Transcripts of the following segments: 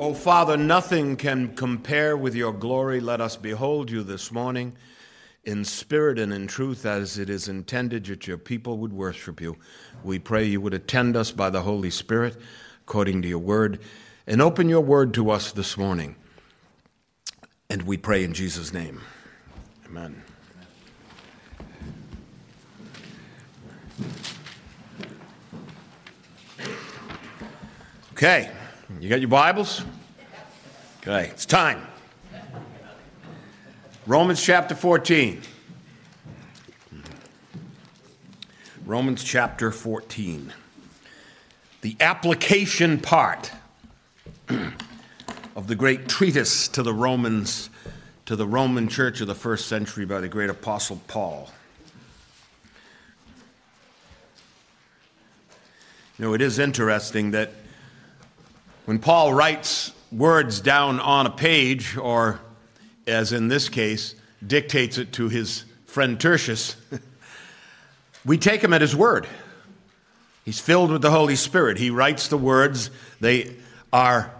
O Father, nothing can compare with your glory. Let us behold you this morning in spirit and in truth as it is intended that your people would worship you. We pray you would attend us by the Holy Spirit according to your word and open your word to us this morning. And we pray in Jesus' name. Amen. Okay. You got your Bibles? Okay, it's time. Romans chapter 14. Romans chapter 14. The application part of the great treatise to the Romans, to the Roman church of the first century by the great apostle Paul. You know, it is interesting that when Paul writes words down on a page, or as in this case, dictates it to his friend Tertius, we take him at his word. He's filled with the Holy Spirit. He writes the words, they are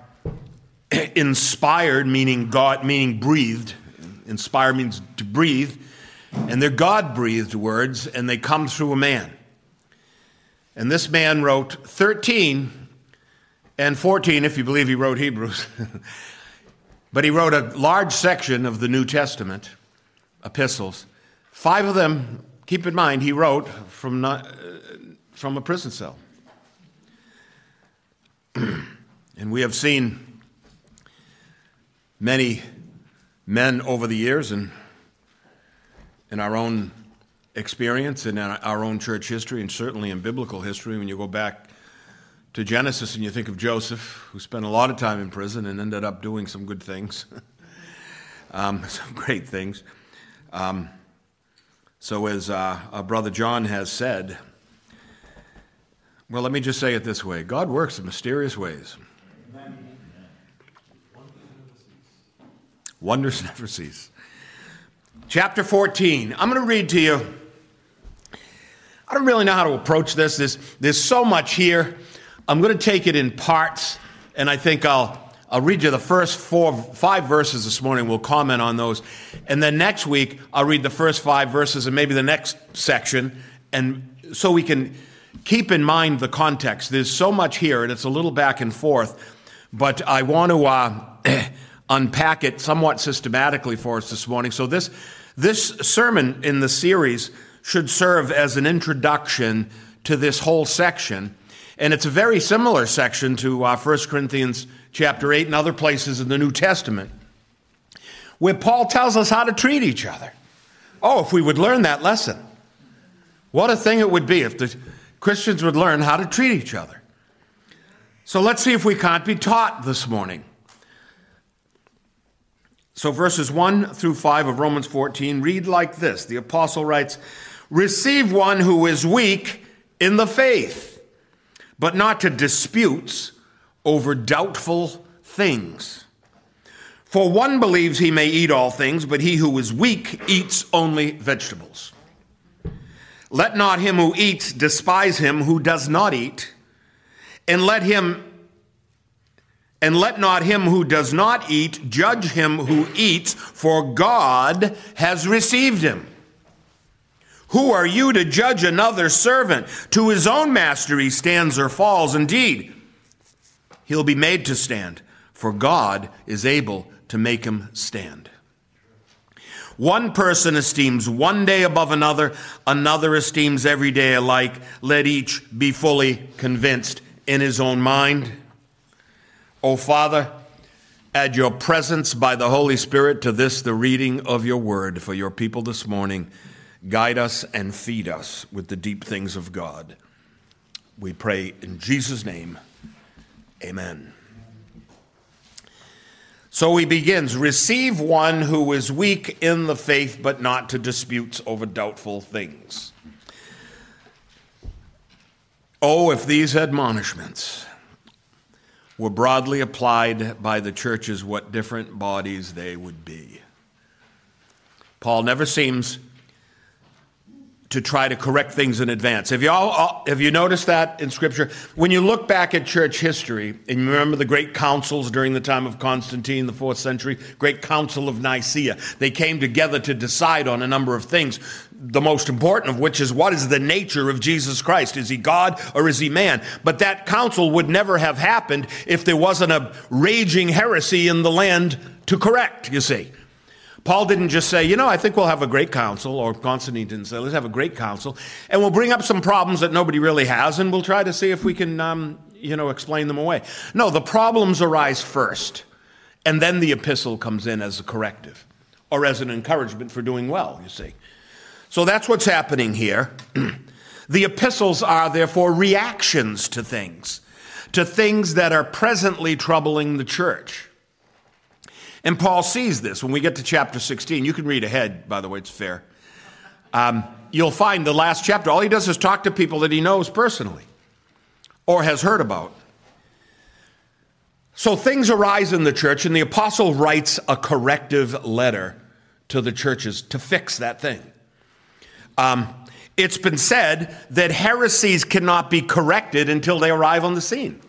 inspired, meaning God, meaning breathed. Inspire means to breathe, and they're God breathed words, and they come through a man. And this man wrote 13 and 14, if you believe he wrote Hebrews. but he wrote a large section of the New Testament, epistles. Five of them, keep in mind, he wrote from, not, uh, from a prison cell. and we have seen many men over the years and in our own experience and in our own church history and certainly in biblical history when you go back to Genesis and you think of Joseph, who spent a lot of time in prison and ended up doing some good things, um, some great things. Um, so, as uh, our brother John has said, well, let me just say it this way God works in mysterious ways. Wonders never cease. Chapter 14. I'm going to read to you. I don't really know how to approach this. There's, there's so much here. I'm going to take it in parts, and I think I'll, I'll read you the first four, five verses this morning. We'll comment on those. And then next week, I'll read the first five verses and maybe the next section, and so we can keep in mind the context. There's so much here, and it's a little back and forth, but I want to uh, unpack it somewhat systematically for us this morning. So this, this sermon in the series should serve as an introduction to this whole section and it's a very similar section to uh, 1 Corinthians chapter 8 and other places in the New Testament, where Paul tells us how to treat each other. Oh, if we would learn that lesson. What a thing it would be if the Christians would learn how to treat each other. So let's see if we can't be taught this morning. So, verses 1 through 5 of Romans 14 read like this The apostle writes, Receive one who is weak in the faith but not to disputes over doubtful things. For one believes he may eat all things, but he who is weak eats only vegetables. Let not him who eats despise him who does not eat, and let him and let not him who does not eat judge him who eats, for God has received him. Who are you to judge another servant? To his own master he stands or falls. Indeed, he'll be made to stand, for God is able to make him stand. One person esteems one day above another, another esteems every day alike. Let each be fully convinced in his own mind. O Father, add your presence by the Holy Spirit to this, the reading of your word for your people this morning. Guide us and feed us with the deep things of God. We pray in Jesus' name. Amen. So he begins Receive one who is weak in the faith, but not to disputes over doubtful things. Oh, if these admonishments were broadly applied by the churches, what different bodies they would be. Paul never seems to try to correct things in advance. Have you all uh, have you noticed that in scripture? When you look back at church history and you remember the great councils during the time of Constantine, the 4th century, great council of Nicaea. They came together to decide on a number of things. The most important of which is what is the nature of Jesus Christ? Is he God or is he man? But that council would never have happened if there wasn't a raging heresy in the land to correct, you see. Paul didn't just say, you know, I think we'll have a great council, or Constantine didn't say, let's have a great council, and we'll bring up some problems that nobody really has, and we'll try to see if we can, um, you know, explain them away. No, the problems arise first, and then the epistle comes in as a corrective, or as an encouragement for doing well, you see. So that's what's happening here. the epistles are, therefore, reactions to things, to things that are presently troubling the church. And Paul sees this when we get to chapter 16. You can read ahead, by the way, it's fair. Um, you'll find the last chapter, all he does is talk to people that he knows personally or has heard about. So things arise in the church, and the apostle writes a corrective letter to the churches to fix that thing. Um, it's been said that heresies cannot be corrected until they arrive on the scene.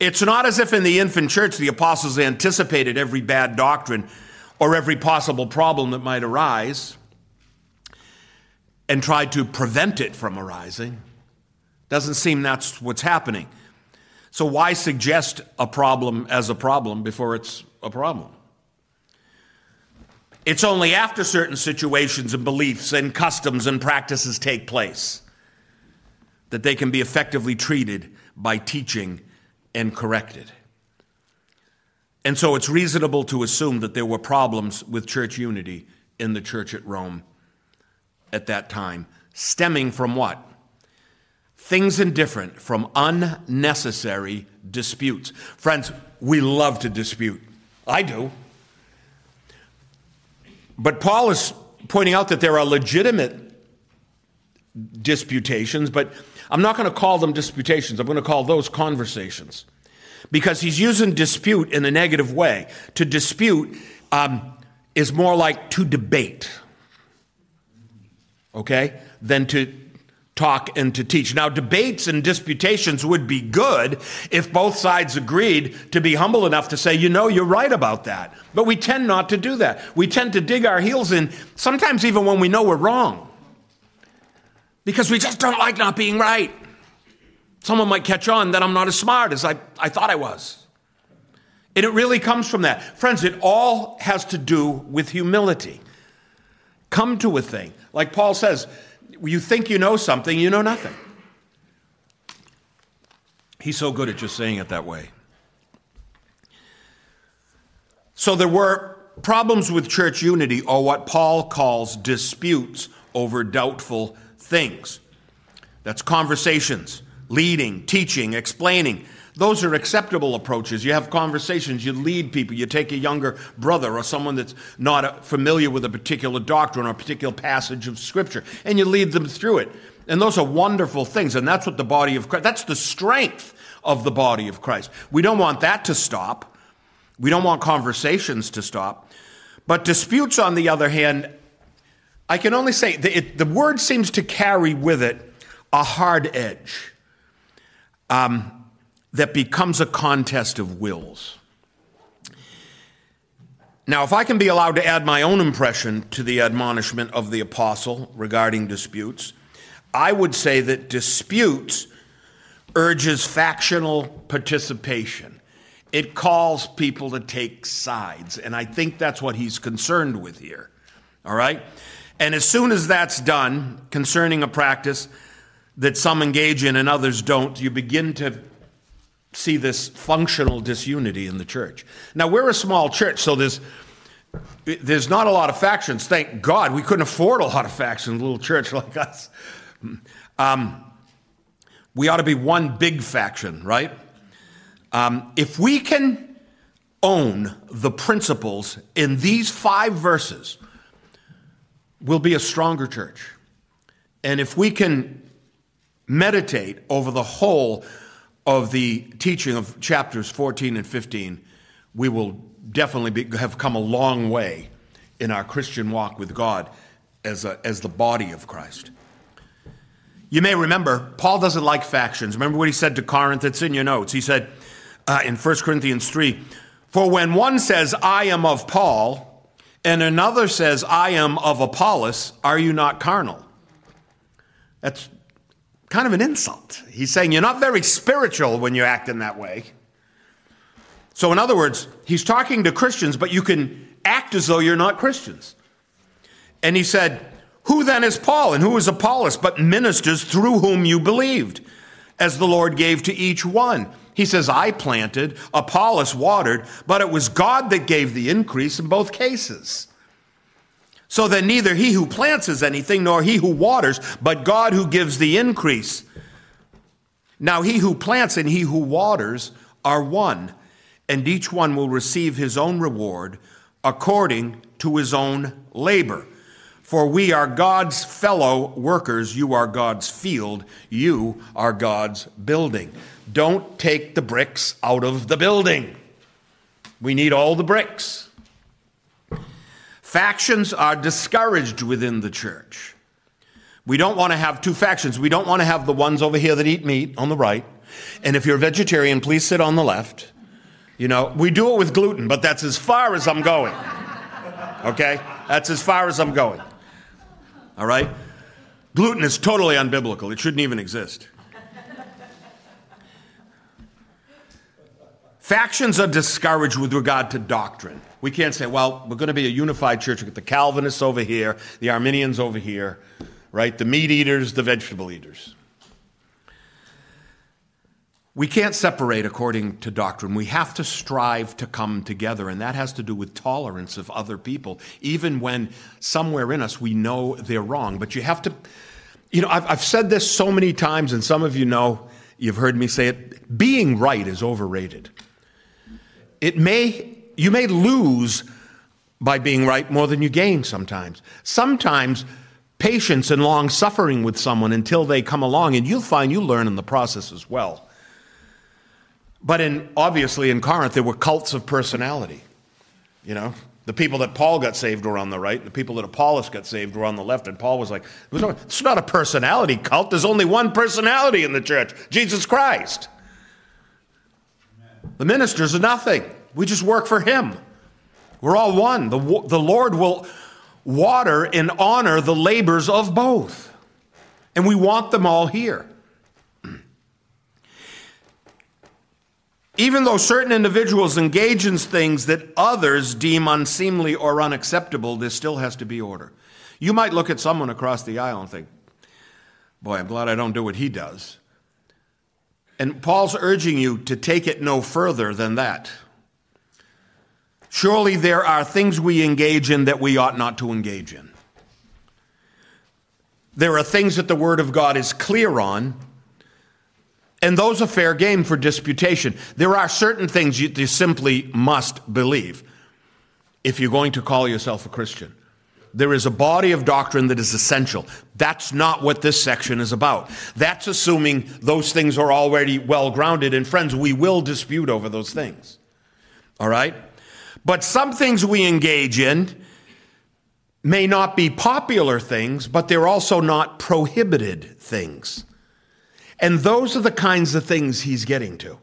It's not as if in the infant church the apostles anticipated every bad doctrine or every possible problem that might arise and tried to prevent it from arising. Doesn't seem that's what's happening. So, why suggest a problem as a problem before it's a problem? It's only after certain situations and beliefs and customs and practices take place that they can be effectively treated by teaching and corrected. And so it's reasonable to assume that there were problems with church unity in the church at Rome at that time, stemming from what? Things indifferent from unnecessary disputes. Friends, we love to dispute. I do. But Paul is pointing out that there are legitimate disputations, but I'm not going to call them disputations. I'm going to call those conversations. Because he's using dispute in a negative way. To dispute um, is more like to debate, okay, than to talk and to teach. Now, debates and disputations would be good if both sides agreed to be humble enough to say, you know, you're right about that. But we tend not to do that. We tend to dig our heels in, sometimes even when we know we're wrong because we just don't like not being right. Someone might catch on that I'm not as smart as I, I thought I was. And it really comes from that. Friends, it all has to do with humility. Come to a thing. Like Paul says, you think you know something, you know nothing. He's so good at just saying it that way. So there were problems with church unity, or what Paul calls disputes over doubtful things. That's conversations, leading, teaching, explaining. Those are acceptable approaches. You have conversations, you lead people, you take a younger brother or someone that's not familiar with a particular doctrine or a particular passage of Scripture, and you lead them through it. And those are wonderful things, and that's what the body of Christ, that's the strength of the body of Christ. We don't want that to stop. We don't want conversations to stop. But disputes, on the other hand, I can only say the, it, the word seems to carry with it a hard edge um, that becomes a contest of wills. Now, if I can be allowed to add my own impression to the admonishment of the apostle regarding disputes, I would say that disputes urges factional participation. It calls people to take sides, and I think that's what he's concerned with here. All right? And as soon as that's done, concerning a practice that some engage in and others don't, you begin to see this functional disunity in the church. Now, we're a small church, so there's, there's not a lot of factions. Thank God we couldn't afford a lot of factions, a little church like us. Um, we ought to be one big faction, right? Um, if we can own the principles in these five verses, will be a stronger church. And if we can meditate over the whole of the teaching of chapters 14 and 15, we will definitely be, have come a long way in our Christian walk with God as, a, as the body of Christ. You may remember, Paul doesn't like factions. Remember what he said to Corinth? It's in your notes. He said uh, in 1 Corinthians 3 For when one says, I am of Paul, and another says, I am of Apollos, are you not carnal? That's kind of an insult. He's saying you're not very spiritual when you act in that way. So, in other words, he's talking to Christians, but you can act as though you're not Christians. And he said, Who then is Paul and who is Apollos, but ministers through whom you believed, as the Lord gave to each one? He says, I planted, Apollos watered, but it was God that gave the increase in both cases. So that neither he who plants is anything, nor he who waters, but God who gives the increase. Now he who plants and he who waters are one, and each one will receive his own reward according to his own labor. For we are God's fellow workers. You are God's field. You are God's building. Don't take the bricks out of the building. We need all the bricks. Factions are discouraged within the church. We don't want to have two factions. We don't want to have the ones over here that eat meat on the right. And if you're a vegetarian, please sit on the left. You know, we do it with gluten, but that's as far as I'm going. Okay? That's as far as I'm going. All right? Gluten is totally unbiblical. It shouldn't even exist. Factions are discouraged with regard to doctrine. We can't say, well, we're going to be a unified church. We get the Calvinists over here, the Arminians over here, right? The meat eaters, the vegetable eaters. We can't separate according to doctrine. We have to strive to come together, and that has to do with tolerance of other people, even when somewhere in us we know they're wrong. But you have to, you know, I've, I've said this so many times, and some of you know, you've heard me say it being right is overrated. It may, you may lose by being right more than you gain sometimes. Sometimes patience and long suffering with someone until they come along, and you'll find you learn in the process as well. But in obviously in Corinth, there were cults of personality. You know, the people that Paul got saved were on the right, the people that Apollos got saved were on the left. And Paul was like, it's not a personality cult. There's only one personality in the church Jesus Christ. The ministers are nothing. We just work for him. We're all one. The, the Lord will water and honor the labors of both. And we want them all here. Even though certain individuals engage in things that others deem unseemly or unacceptable, there still has to be order. You might look at someone across the aisle and think, Boy, I'm glad I don't do what he does. And Paul's urging you to take it no further than that. Surely there are things we engage in that we ought not to engage in. There are things that the Word of God is clear on and those are fair game for disputation. There are certain things you, you simply must believe if you're going to call yourself a Christian. There is a body of doctrine that is essential. That's not what this section is about. That's assuming those things are already well grounded. And friends, we will dispute over those things. All right? But some things we engage in may not be popular things, but they're also not prohibited things. And those are the kinds of things he's getting to.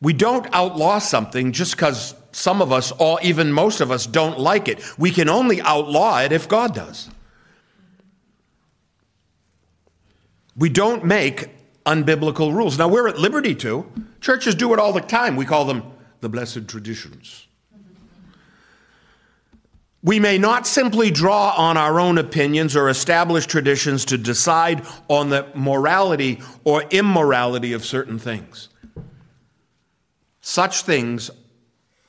We don't outlaw something just because some of us, or even most of us, don't like it. We can only outlaw it if God does. We don't make unbiblical rules. Now, we're at liberty to. Churches do it all the time. We call them the blessed traditions. We may not simply draw on our own opinions or established traditions to decide on the morality or immorality of certain things. Such things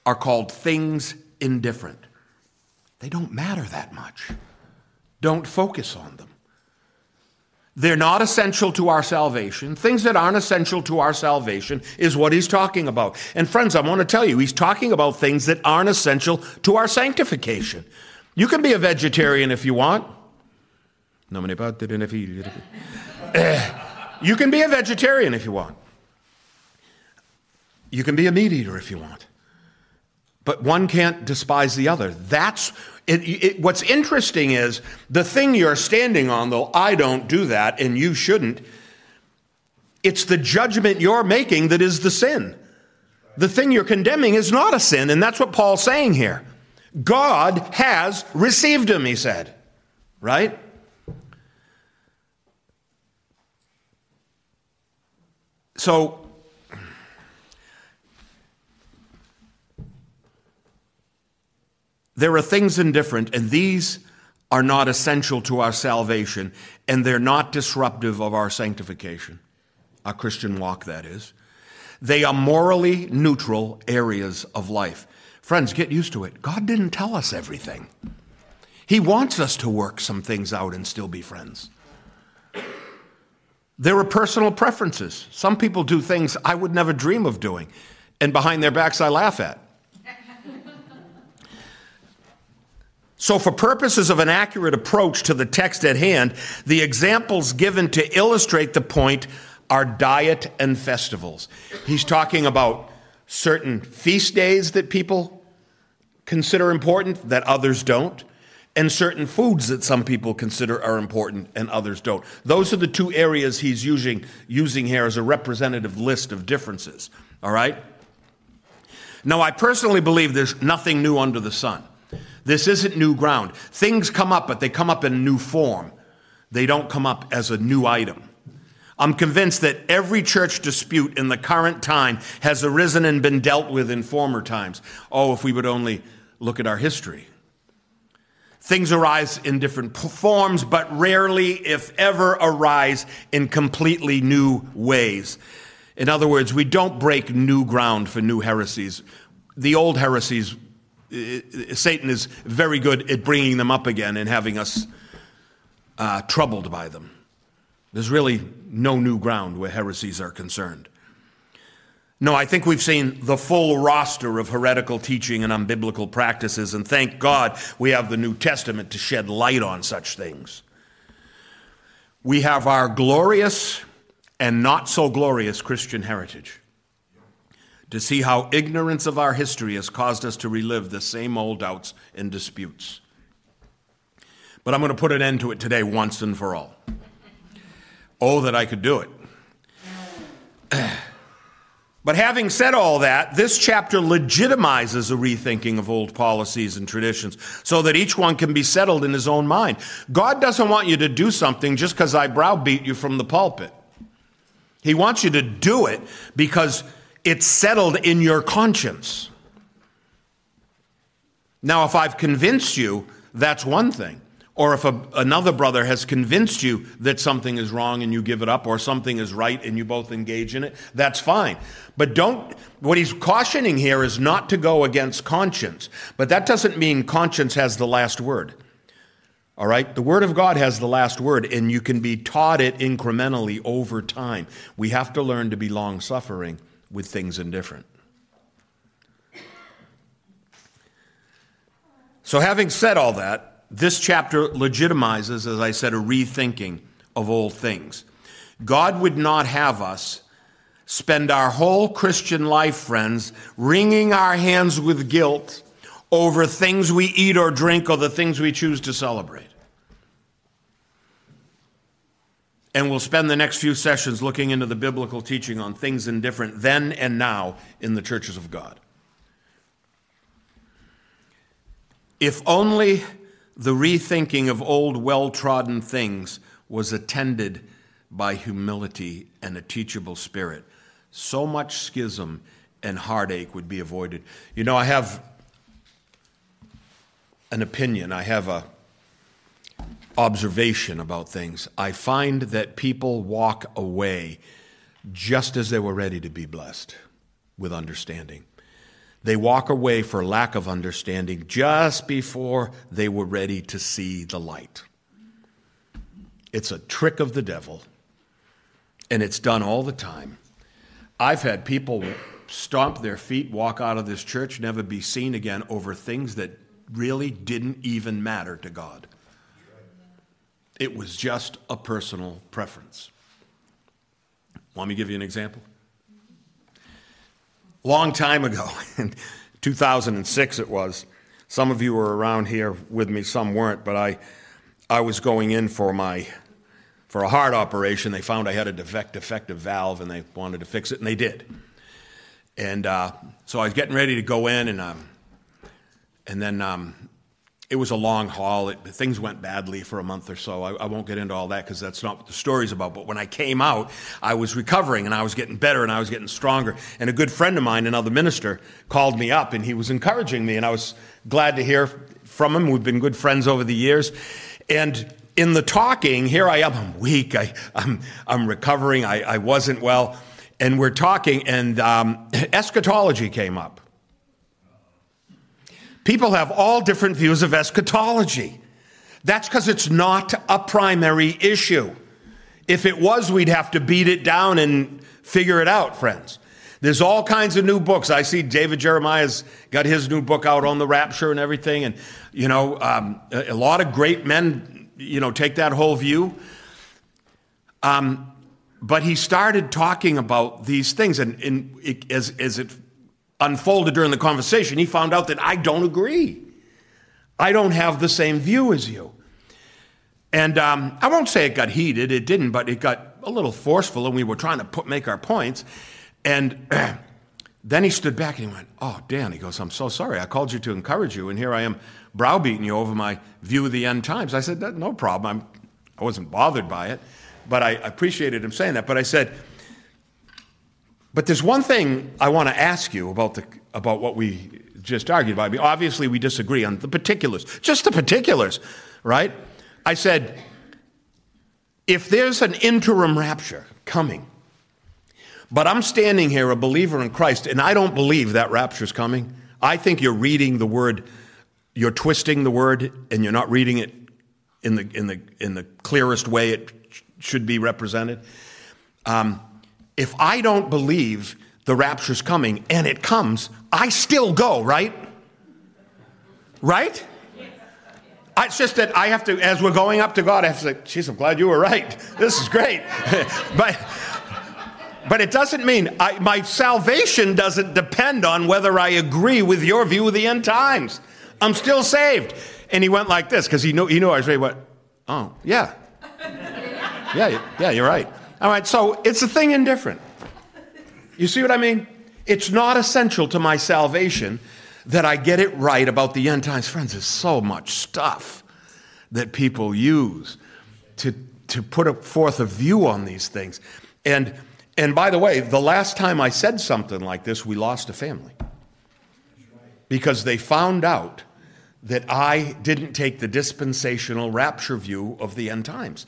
are called things indifferent. They don't matter that much. Don't focus on them. They're not essential to our salvation. Things that aren't essential to our salvation is what he's talking about. And friends, I want to tell you, he's talking about things that aren't essential to our sanctification. You can be a vegetarian if you want. Eh, you can be a vegetarian if you want. You can be a meat eater if you want. But one can't despise the other. That's it, it, what's interesting is the thing you're standing on, though I don't do that and you shouldn't, it's the judgment you're making that is the sin. The thing you're condemning is not a sin, and that's what Paul's saying here. God has received him, he said. Right? So, there are things indifferent, and these are not essential to our salvation, and they're not disruptive of our sanctification, our Christian walk, that is. They are morally neutral areas of life. Friends, get used to it. God didn't tell us everything. He wants us to work some things out and still be friends. There are personal preferences. Some people do things I would never dream of doing, and behind their backs I laugh at. So, for purposes of an accurate approach to the text at hand, the examples given to illustrate the point are diet and festivals. He's talking about certain feast days that people consider important that others don't, and certain foods that some people consider are important and others don't. Those are the two areas he's using, using here as a representative list of differences. All right? Now, I personally believe there's nothing new under the sun. This isn't new ground. Things come up, but they come up in a new form. They don't come up as a new item. I'm convinced that every church dispute in the current time has arisen and been dealt with in former times. Oh, if we would only look at our history. Things arise in different forms, but rarely, if ever, arise in completely new ways. In other words, we don't break new ground for new heresies. The old heresies, Satan is very good at bringing them up again and having us uh, troubled by them. There's really no new ground where heresies are concerned. No, I think we've seen the full roster of heretical teaching and unbiblical practices, and thank God we have the New Testament to shed light on such things. We have our glorious and not so glorious Christian heritage to see how ignorance of our history has caused us to relive the same old doubts and disputes. But I'm going to put an end to it today once and for all. Oh, that I could do it. But having said all that, this chapter legitimizes a rethinking of old policies and traditions so that each one can be settled in his own mind. God doesn't want you to do something just because I browbeat you from the pulpit. He wants you to do it because it's settled in your conscience. Now, if I've convinced you, that's one thing or if a, another brother has convinced you that something is wrong and you give it up, or something is right and you both engage in it, that's fine. But don't, what he's cautioning here is not to go against conscience. But that doesn't mean conscience has the last word. All right? The Word of God has the last word, and you can be taught it incrementally over time. We have to learn to be long suffering with things indifferent. So, having said all that, this chapter legitimizes, as I said, a rethinking of old things. God would not have us spend our whole Christian life, friends, wringing our hands with guilt over things we eat or drink or the things we choose to celebrate. And we'll spend the next few sessions looking into the biblical teaching on things indifferent then and now in the churches of God. If only the rethinking of old, well trodden things was attended by humility and a teachable spirit. So much schism and heartache would be avoided. You know, I have an opinion, I have a observation about things. I find that people walk away just as they were ready to be blessed with understanding. They walk away for lack of understanding just before they were ready to see the light. It's a trick of the devil, and it's done all the time. I've had people stomp their feet, walk out of this church, never be seen again over things that really didn't even matter to God. It was just a personal preference. Want me give you an example? long time ago, in 2006 it was. Some of you were around here with me, some weren't, but I, I was going in for my for a heart operation. They found I had a defect, defective valve, and they wanted to fix it, and they did. And uh, so I was getting ready to go in, and um, and then um, it was a long haul. It, things went badly for a month or so. I, I won't get into all that because that's not what the story's about. But when I came out, I was recovering and I was getting better and I was getting stronger. And a good friend of mine, another minister, called me up and he was encouraging me. And I was glad to hear from him. We've been good friends over the years. And in the talking, here I am. I'm weak. I, am I'm, I'm recovering. I, I wasn't well. And we're talking, and um, eschatology came up. People have all different views of eschatology. That's because it's not a primary issue. If it was, we'd have to beat it down and figure it out, friends. There's all kinds of new books. I see David Jeremiah's got his new book out on the rapture and everything. And, you know, um, a, lot of great men, you know, take that whole view. Um, but he started talking about these things. And, and it, as, as it unfolded during the conversation, he found out that I don't agree. I don't have the same view as you. And um, I won't say it got heated, it didn't, but it got a little forceful, and we were trying to put, make our points. And then he stood back and he went, Oh, Dan, he goes, I'm so sorry. I called you to encourage you, and here I am browbeating you over my view of the end times. I said, No problem. I'm, I wasn't bothered by it, but I appreciated him saying that. But I said, but there's one thing I want to ask you about, the, about what we just argued about. I mean, obviously, we disagree on the particulars, just the particulars, right? I said, if there's an interim rapture coming, but I'm standing here a believer in Christ, and I don't believe that rapture's coming, I think you're reading the word, you're twisting the word, and you're not reading it in the, in the, in the clearest way it should be represented. Um, if I don't believe the rapture's coming and it comes, I still go, right? Right? It's just that I have to, as we're going up to God, I have to say, geez, I'm glad you were right. This is great. but, but it doesn't mean I, my salvation doesn't depend on whether I agree with your view of the end times. I'm still saved. And he went like this because he knew, he knew I was ready. What? Oh, yeah. Yeah, yeah, you're right. All right, so it's a thing indifferent. You see what I mean? It's not essential to my salvation that I get it right about the end times. Friends, there's so much stuff that people use to, to put forth a view on these things. And, and by the way, the last time I said something like this, we lost a family. Because they found out that I didn't take the dispensational rapture view of the end times.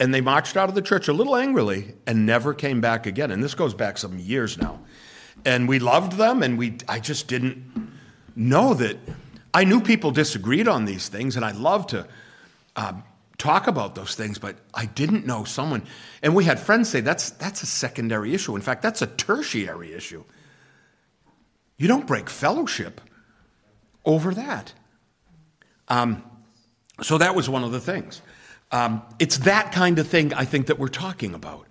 And they marched out of the church a little angrily and never came back again. And this goes back some years now. And we loved them, and we, I just didn't know that. I knew people disagreed on these things, and I love to um, talk about those things, but I didn't know someone. And we had friends say that's, that's a secondary issue. In fact, that's a tertiary issue. You don't break fellowship over that. Um, so that was one of the things. Um, it's that kind of thing, I think, that we're talking about.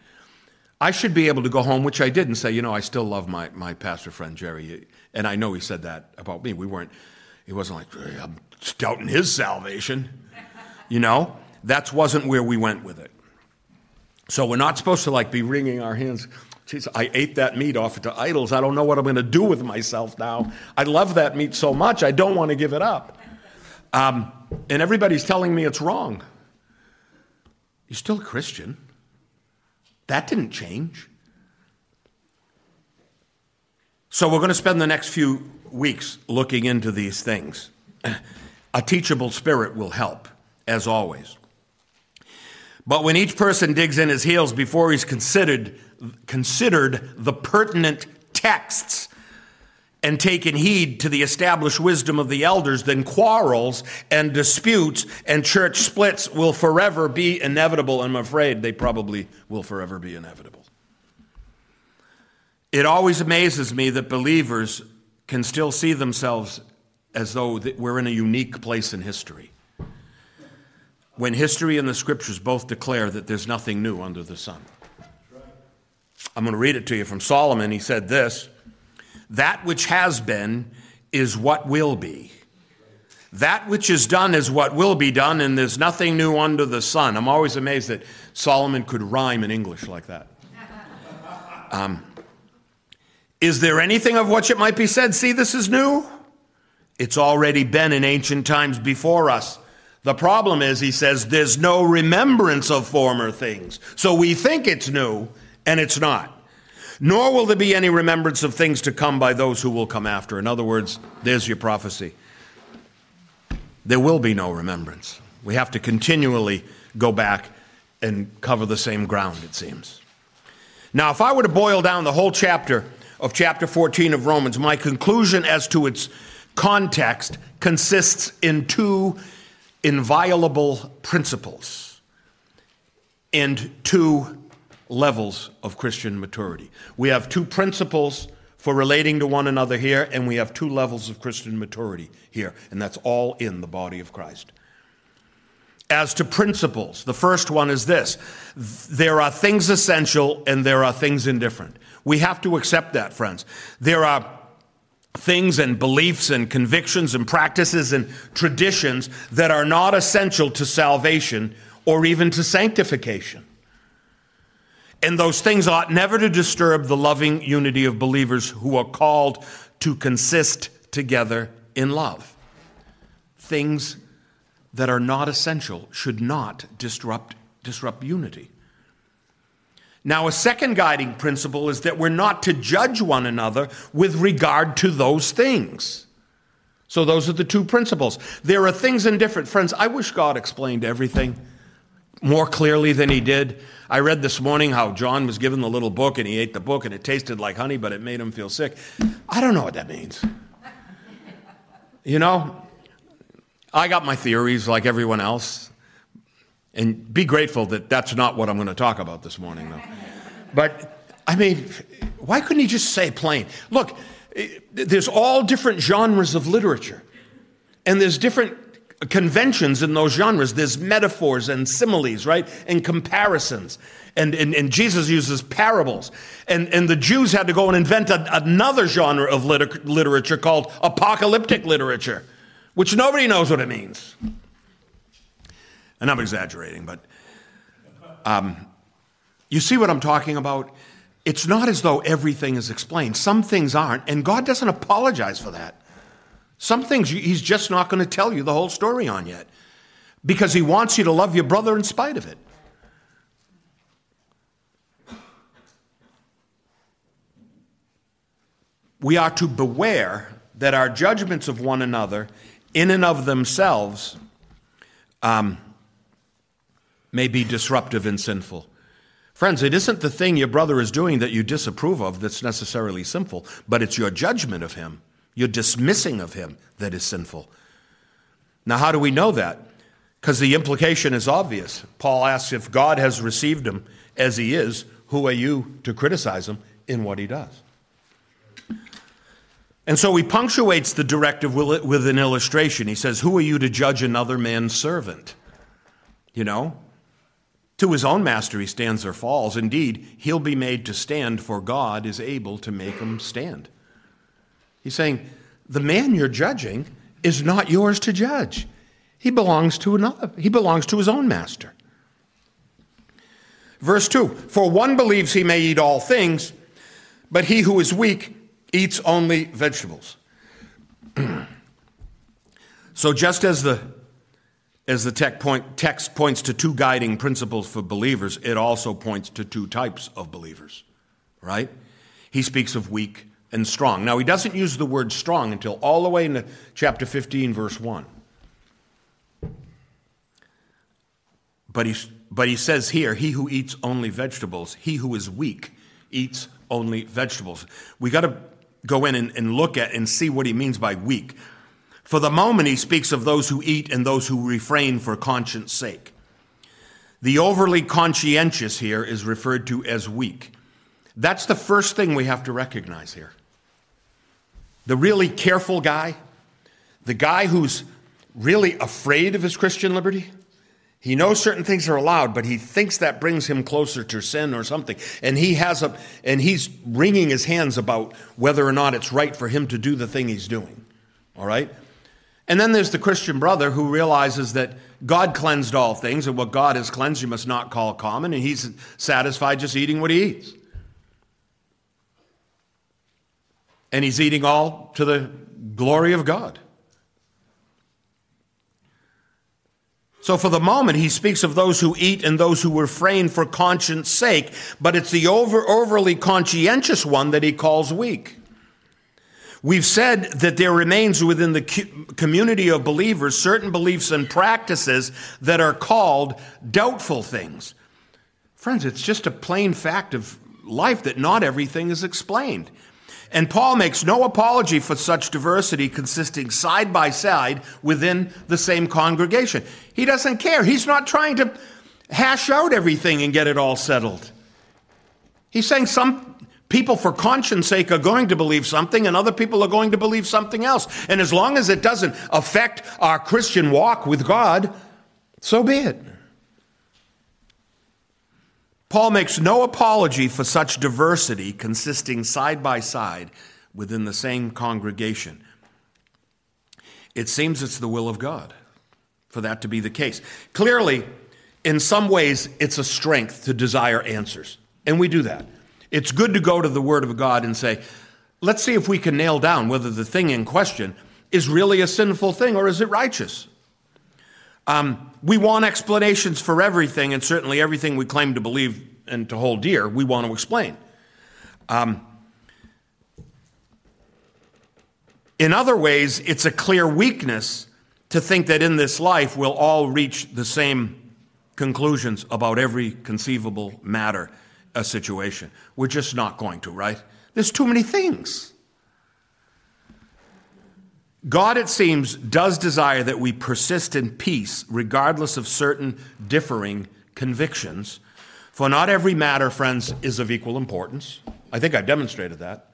I should be able to go home, which I did, and say, you know, I still love my, my pastor friend Jerry. And I know he said that about me. We weren't, he wasn't like, hey, I'm doubting his salvation. You know, that wasn't where we went with it. So we're not supposed to like be wringing our hands. Jeez, I ate that meat off to idols. I don't know what I'm going to do with myself now. I love that meat so much, I don't want to give it up. Um, and everybody's telling me it's wrong. You're still a Christian. That didn't change. So we're going to spend the next few weeks looking into these things. A teachable spirit will help, as always. But when each person digs in his heels before he's considered, considered the pertinent texts and taken heed to the established wisdom of the elders, then quarrels and disputes and church splits will forever be inevitable. I'm afraid they probably will forever be inevitable. It always amazes me that believers can still see themselves as though we're in a unique place in history. When history and the scriptures both declare that there's nothing new under the sun. I'm going to read it to you from Solomon. He said this that which has been is what will be. That which is done is what will be done, and there's nothing new under the sun. I'm always amazed that Solomon could rhyme in English like that. Um, is there anything of which it might be said, see, this is new? It's already been in ancient times before us. The problem is, he says, there's no remembrance of former things. So we think it's new, and it's not. Nor will there be any remembrance of things to come by those who will come after. In other words, there's your prophecy. There will be no remembrance. We have to continually go back and cover the same ground, it seems. Now, if I were to boil down the whole chapter of chapter 14 of Romans, my conclusion as to its context consists in two inviolable principles and two levels of Christian maturity. We have two principles for relating to one another here, and we have two levels of Christian maturity here, and that's all in the body of Christ. As to principles, the first one is this there are things essential and there are things indifferent. We have to accept that, friends. There are things and beliefs and convictions and practices and traditions that are not essential to salvation or even to sanctification. And those things ought never to disturb the loving unity of believers who are called to consist together in love. Things that are not essential should not disrupt, disrupt unity. Now, a second guiding principle is that we're not to judge one another with regard to those things. So, those are the two principles. There are things indifferent. Friends, I wish God explained everything more clearly than he did. I read this morning how John was given the little book and he ate the book and it tasted like honey, but it made him feel sick. I don't know what that means. You know, I got my theories like everyone else. And be grateful that that's not what I'm going to talk about this morning, though. But, I mean, why couldn't he just say plain? Look, eh, there's all different genres of literature, and there's different conventions in those genres. There's metaphors and similes, right? And comparisons. And, and, and Jesus uses parables. And, and the Jews had to go and invent a, another genre of liter- literature called apocalyptic literature, which nobody knows what it means. And I'm exaggerating, but um, you see what I'm talking about? It's not as though everything is explained. Some things aren't, and God doesn't apologize for that. Some things he's just not going to tell you the whole story on yet because he wants you to love your brother in spite of it. We are to beware that our judgments of one another, in and of themselves, um, may be disruptive and sinful. Friends, it isn't the thing your brother is doing that you disapprove of that's necessarily sinful, but it's your judgment of him your dismissing of him that is sinful. Now, how do we know that? Because the implication is obvious. Paul asks if God has received him as he is, who are you to criticize him in what he does? And so he punctuates the directive with an illustration. He says, Who are you to judge another man's servant? You know, to his own master he stands or falls. Indeed, he'll be made to stand, for God is able to make him stand. He's saying, the man you're judging is not yours to judge. He belongs to another. He belongs to his own master. Verse 2 For one believes he may eat all things, but he who is weak eats only vegetables. so just as the as the point, text points to two guiding principles for believers, it also points to two types of believers, right? He speaks of weak and strong. Now, he doesn't use the word strong until all the way into chapter 15, verse 1. But he, but he says here, he who eats only vegetables, he who is weak eats only vegetables. We got to go in and, and look at and see what he means by weak. For the moment, he speaks of those who eat and those who refrain for conscience sake. The overly conscientious here is referred to as weak. That's the first thing we have to recognize here the really careful guy, the guy who's really afraid of his Christian liberty. He knows certain things are allowed, but he thinks that brings him closer to sin or something. And he has a and he's wringing his hands about whether or not it's right for him to do the thing he's doing, All right? And then there's the Christian brother who realizes that God cleansed all things, and what God has cleansed you must not call common, and he's satisfied just eating what he eats. And he's eating all to the glory of God. So, for the moment, he speaks of those who eat and those who refrain for conscience sake, but it's the over, overly conscientious one that he calls weak. We've said that there remains within the community of believers certain beliefs and practices that are called doubtful things. Friends, it's just a plain fact of life that not everything is explained. And Paul makes no apology for such diversity consisting side by side within the same congregation. He doesn't care. He's not trying to hash out everything and get it all settled. He's saying some people, for conscience sake, are going to believe something and other people are going to believe something else. And as long as it doesn't affect our Christian walk with God, so be it. Paul makes no apology for such diversity consisting side by side within the same congregation. It seems it's the will of God for that to be the case. Clearly, in some ways, it's a strength to desire answers, and we do that. It's good to go to the Word of God and say, let's see if we can nail down whether the thing in question is really a sinful thing or is it righteous. Um, we want explanations for everything, and certainly everything we claim to believe and to hold dear, we want to explain. Um, in other ways, it's a clear weakness to think that in this life we'll all reach the same conclusions about every conceivable matter, a situation. We're just not going to, right? There's too many things. God, it seems, does desire that we persist in peace regardless of certain differing convictions. For not every matter, friends, is of equal importance. I think I've demonstrated that.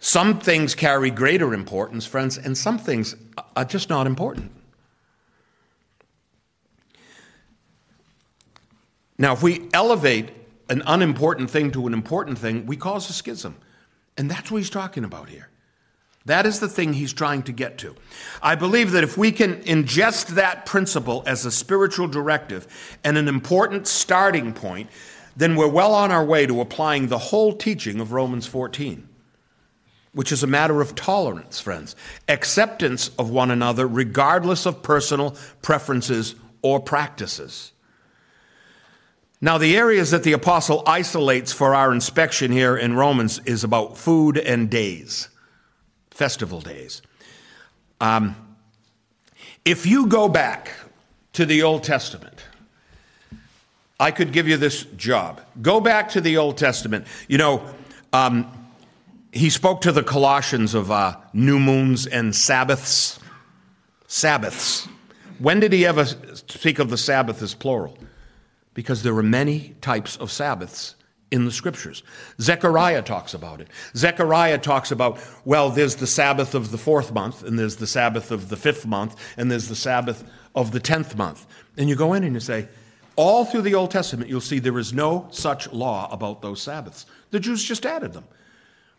Some things carry greater importance, friends, and some things are just not important. Now, if we elevate an unimportant thing to an important thing, we cause a schism. And that's what he's talking about here. That is the thing he's trying to get to. I believe that if we can ingest that principle as a spiritual directive and an important starting point, then we're well on our way to applying the whole teaching of Romans 14, which is a matter of tolerance, friends, acceptance of one another regardless of personal preferences or practices. Now, the areas that the apostle isolates for our inspection here in Romans is about food and days festival days. Um, if you go back to the Old Testament, I could give you this job. Go back to the Old Testament. You know, um, he spoke to the Colossians of uh, new moons and Sabbaths. Sabbaths. When did he ever speak of the Sabbath as plural? Because there were many types of Sabbaths in the scriptures. Zechariah talks about it. Zechariah talks about, well, there's the Sabbath of the fourth month, and there's the Sabbath of the fifth month, and there's the Sabbath of the tenth month. And you go in and you say, all through the Old Testament, you'll see there is no such law about those Sabbaths. The Jews just added them.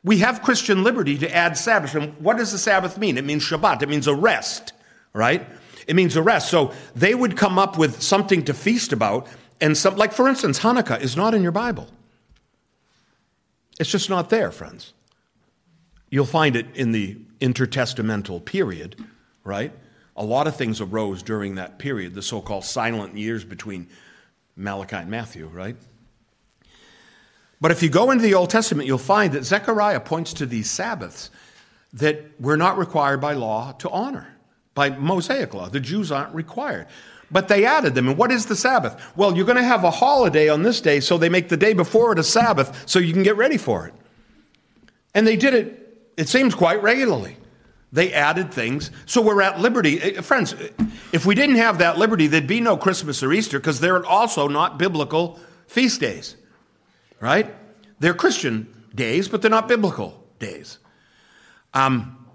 We have Christian liberty to add Sabbath. And what does the Sabbath mean? It means Shabbat, it means a rest, right? It means a rest. So they would come up with something to feast about, and some, like for instance, Hanukkah is not in your Bible. It's just not there, friends. You'll find it in the intertestamental period, right? A lot of things arose during that period, the so called silent years between Malachi and Matthew, right? But if you go into the Old Testament, you'll find that Zechariah points to these Sabbaths that we're not required by law to honor, by Mosaic law. The Jews aren't required. But they added them. And what is the Sabbath? Well, you're going to have a holiday on this day, so they make the day before it a Sabbath so you can get ready for it. And they did it, it seems, quite regularly. They added things. So we're at liberty. Eh, friends, if we didn't have that liberty, there'd be no Christmas or Easter because they're also not biblical feast days, right? They're Christian days, but they're not biblical days. Um,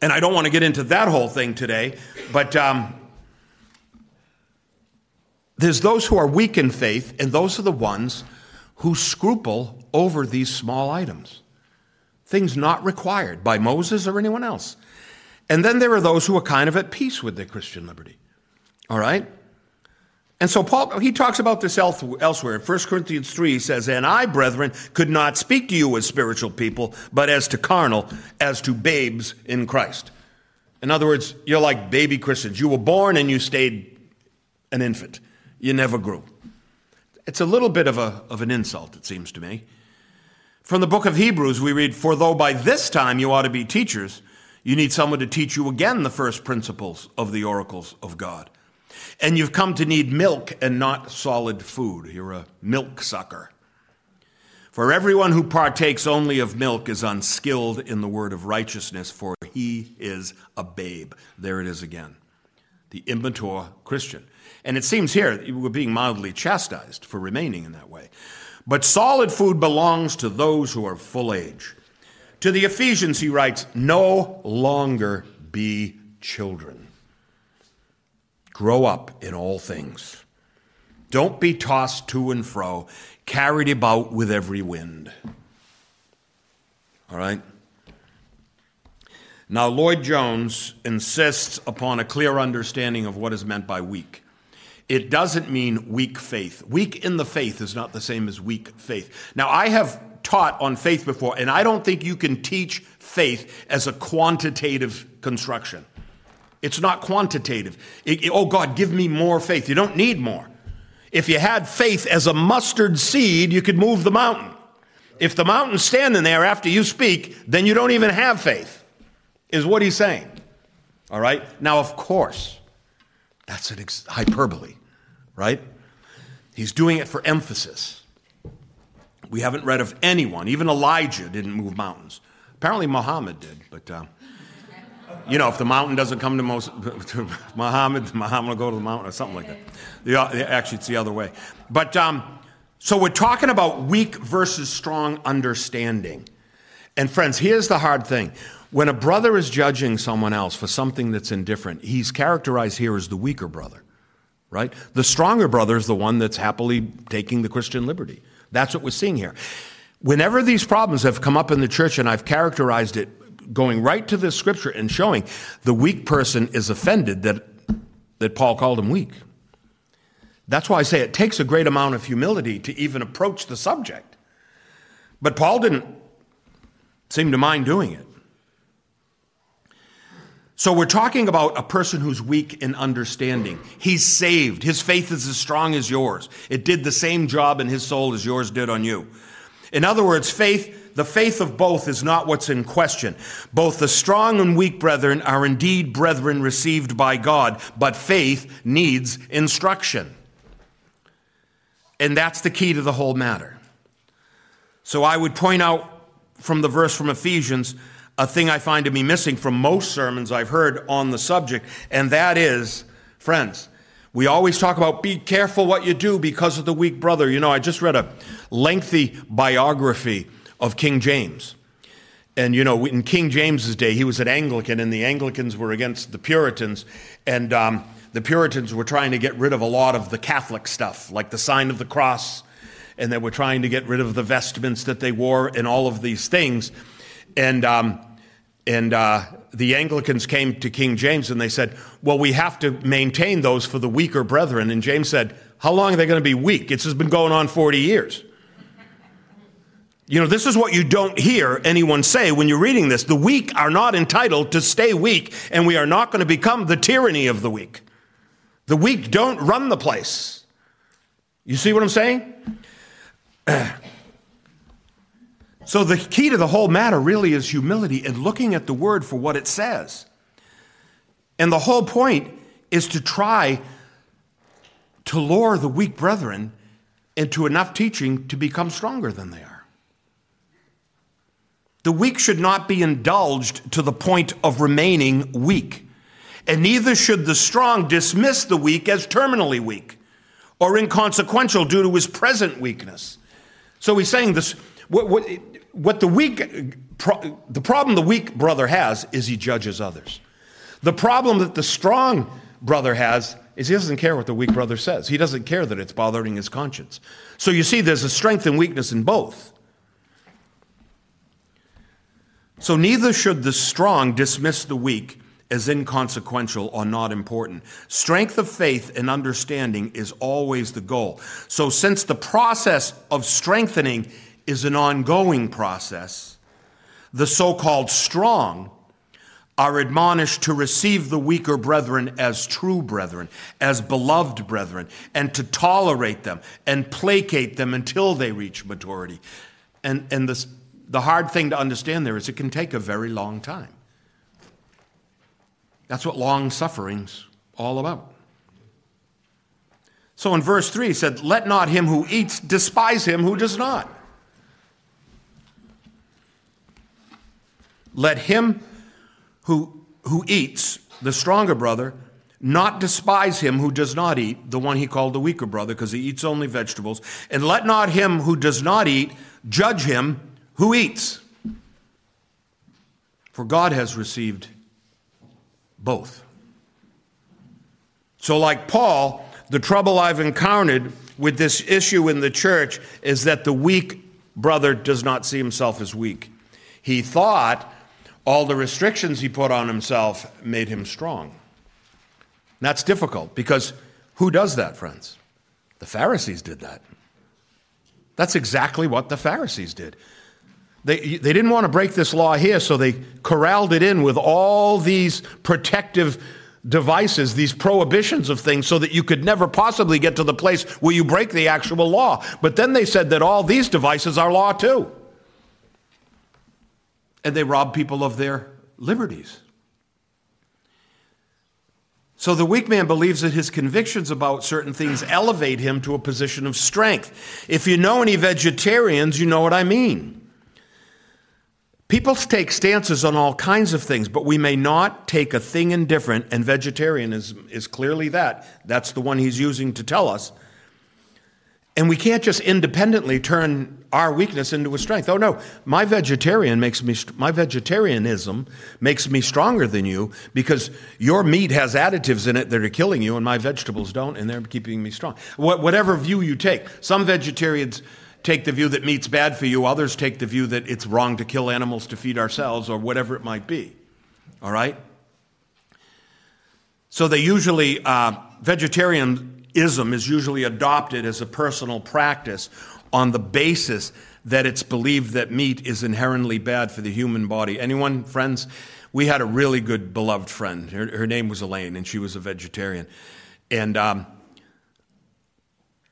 and I don't want to get into that whole thing today, but um, there's those who are weak in faith, and those are the ones who scruple over these small items, things not required by Moses or anyone else. And then there are those who are kind of at peace with their Christian liberty. All right? And so Paul, he talks about this elsewhere. In 1 Corinthians 3, he says, And I, brethren, could not speak to you as spiritual people, but as to carnal, as to babes in Christ. In other words, you're like baby Christians. You were born and you stayed an infant. You never grew. It's a little bit of, a, of an insult, it seems to me. From the book of Hebrews, we read, For though by this time you ought to be teachers, you need someone to teach you again the first principles of the oracles of God. And you've come to need milk and not solid food. You're a milk sucker. For everyone who partakes only of milk is unskilled in the word of righteousness, for he is a babe. There it is again. The immature Christian. And it seems here we're being mildly chastised for remaining in that way. But solid food belongs to those who are full age. To the Ephesians, he writes, No longer be children. Grow up in all things. Don't be tossed to and fro, carried about with every wind. All right? Now, Lloyd Jones insists upon a clear understanding of what is meant by weak. It doesn't mean weak faith. Weak in the faith is not the same as weak faith. Now, I have taught on faith before, and I don't think you can teach faith as a quantitative construction. It's not quantitative. It, it, oh, God, give me more faith. You don't need more. If you had faith as a mustard seed, you could move the mountain. If the mountain's standing there after you speak, then you don't even have faith, is what he's saying. All right? Now, of course, that's an ex- hyperbole, right? He's doing it for emphasis. We haven't read of anyone, even Elijah didn't move mountains. Apparently, Muhammad did, but. Uh, you know, if the mountain doesn't come to, most, to Muhammad, Muhammad will go to the mountain or something like that. The, actually, it's the other way. But um, so we're talking about weak versus strong understanding. And friends, here's the hard thing. When a brother is judging someone else for something that's indifferent, he's characterized here as the weaker brother, right? The stronger brother is the one that's happily taking the Christian liberty. That's what we're seeing here. Whenever these problems have come up in the church, and I've characterized it going right to the scripture and showing the weak person is offended that, that Paul called him weak. That's why I say it takes a great amount of humility to even approach the subject. But Paul didn't seem to mind doing it. So we're talking about a person who's weak in understanding. He's saved. His faith is as strong as yours. It did the same job in his soul as yours did on you. In other words, faith the faith of both is not what's in question. Both the strong and weak brethren are indeed brethren received by God, but faith needs instruction. And that's the key to the whole matter. So I would point out from the verse from Ephesians a thing I find to be missing from most sermons I've heard on the subject, and that is, friends, we always talk about be careful what you do because of the weak brother. You know, I just read a lengthy biography of King James. And you know, in King James's day, he was an Anglican, and the Anglicans were against the Puritans, and um, the Puritans were trying to get rid of a lot of the Catholic stuff, like the sign of the cross, and they were trying to get rid of the vestments that they wore and all of these things. And um, and uh, the Anglicans came to King James and they said, "Well, we have to maintain those for the weaker brethren." And James said, "How long are they going to be weak? It's been going on forty years." You know, this is what you don't hear anyone say when you're reading this. The weak are not entitled to stay weak, and we are not going to become the tyranny of the weak. The weak don't run the place. You see what I'm saying? So, the key to the whole matter really is humility and looking at the word for what it says. And the whole point is to try to lure the weak brethren into enough teaching to become stronger than they are. The weak should not be indulged to the point of remaining weak, and neither should the strong dismiss the weak as terminally weak or inconsequential due to his present weakness. So he's saying this what, what, what the weak, pro, the problem the weak brother has is he judges others. The problem that the strong brother has is he doesn't care what the weak brother says. He doesn't care that it's bothering his conscience. So you see, there's a strength and weakness in both. So neither should the strong dismiss the weak as inconsequential or not important. Strength of faith and understanding is always the goal. So, since the process of strengthening is an ongoing process, the so called strong are admonished to receive the weaker brethren as true brethren, as beloved brethren, and to tolerate them and placate them until they reach maturity. And, and this, the hard thing to understand there is it can take a very long time. That's what long suffering's all about. So in verse 3, he said, Let not him who eats despise him who does not. Let him who, who eats, the stronger brother, not despise him who does not eat, the one he called the weaker brother, because he eats only vegetables. And let not him who does not eat judge him who eats. For God has received both. So, like Paul, the trouble I've encountered with this issue in the church is that the weak brother does not see himself as weak. He thought all the restrictions he put on himself made him strong. That's difficult because who does that, friends? The Pharisees did that. That's exactly what the Pharisees did. They, they didn't want to break this law here, so they corralled it in with all these protective devices, these prohibitions of things, so that you could never possibly get to the place where you break the actual law. But then they said that all these devices are law too and they rob people of their liberties. So the weak man believes that his convictions about certain things elevate him to a position of strength. If you know any vegetarians, you know what I mean. People take stances on all kinds of things, but we may not take a thing indifferent, and vegetarianism is clearly that. That's the one he's using to tell us and we can't just independently turn our weakness into a strength. Oh no, my vegetarian makes me my vegetarianism makes me stronger than you because your meat has additives in it that are killing you and my vegetables don't and they're keeping me strong. Whatever view you take. Some vegetarians take the view that meat's bad for you, others take the view that it's wrong to kill animals to feed ourselves or whatever it might be. All right? So they usually uh, ism is usually adopted as a personal practice on the basis that it's believed that meat is inherently bad for the human body. Anyone, friends? We had a really good beloved friend. Her, her name was Elaine, and she was a vegetarian. And um,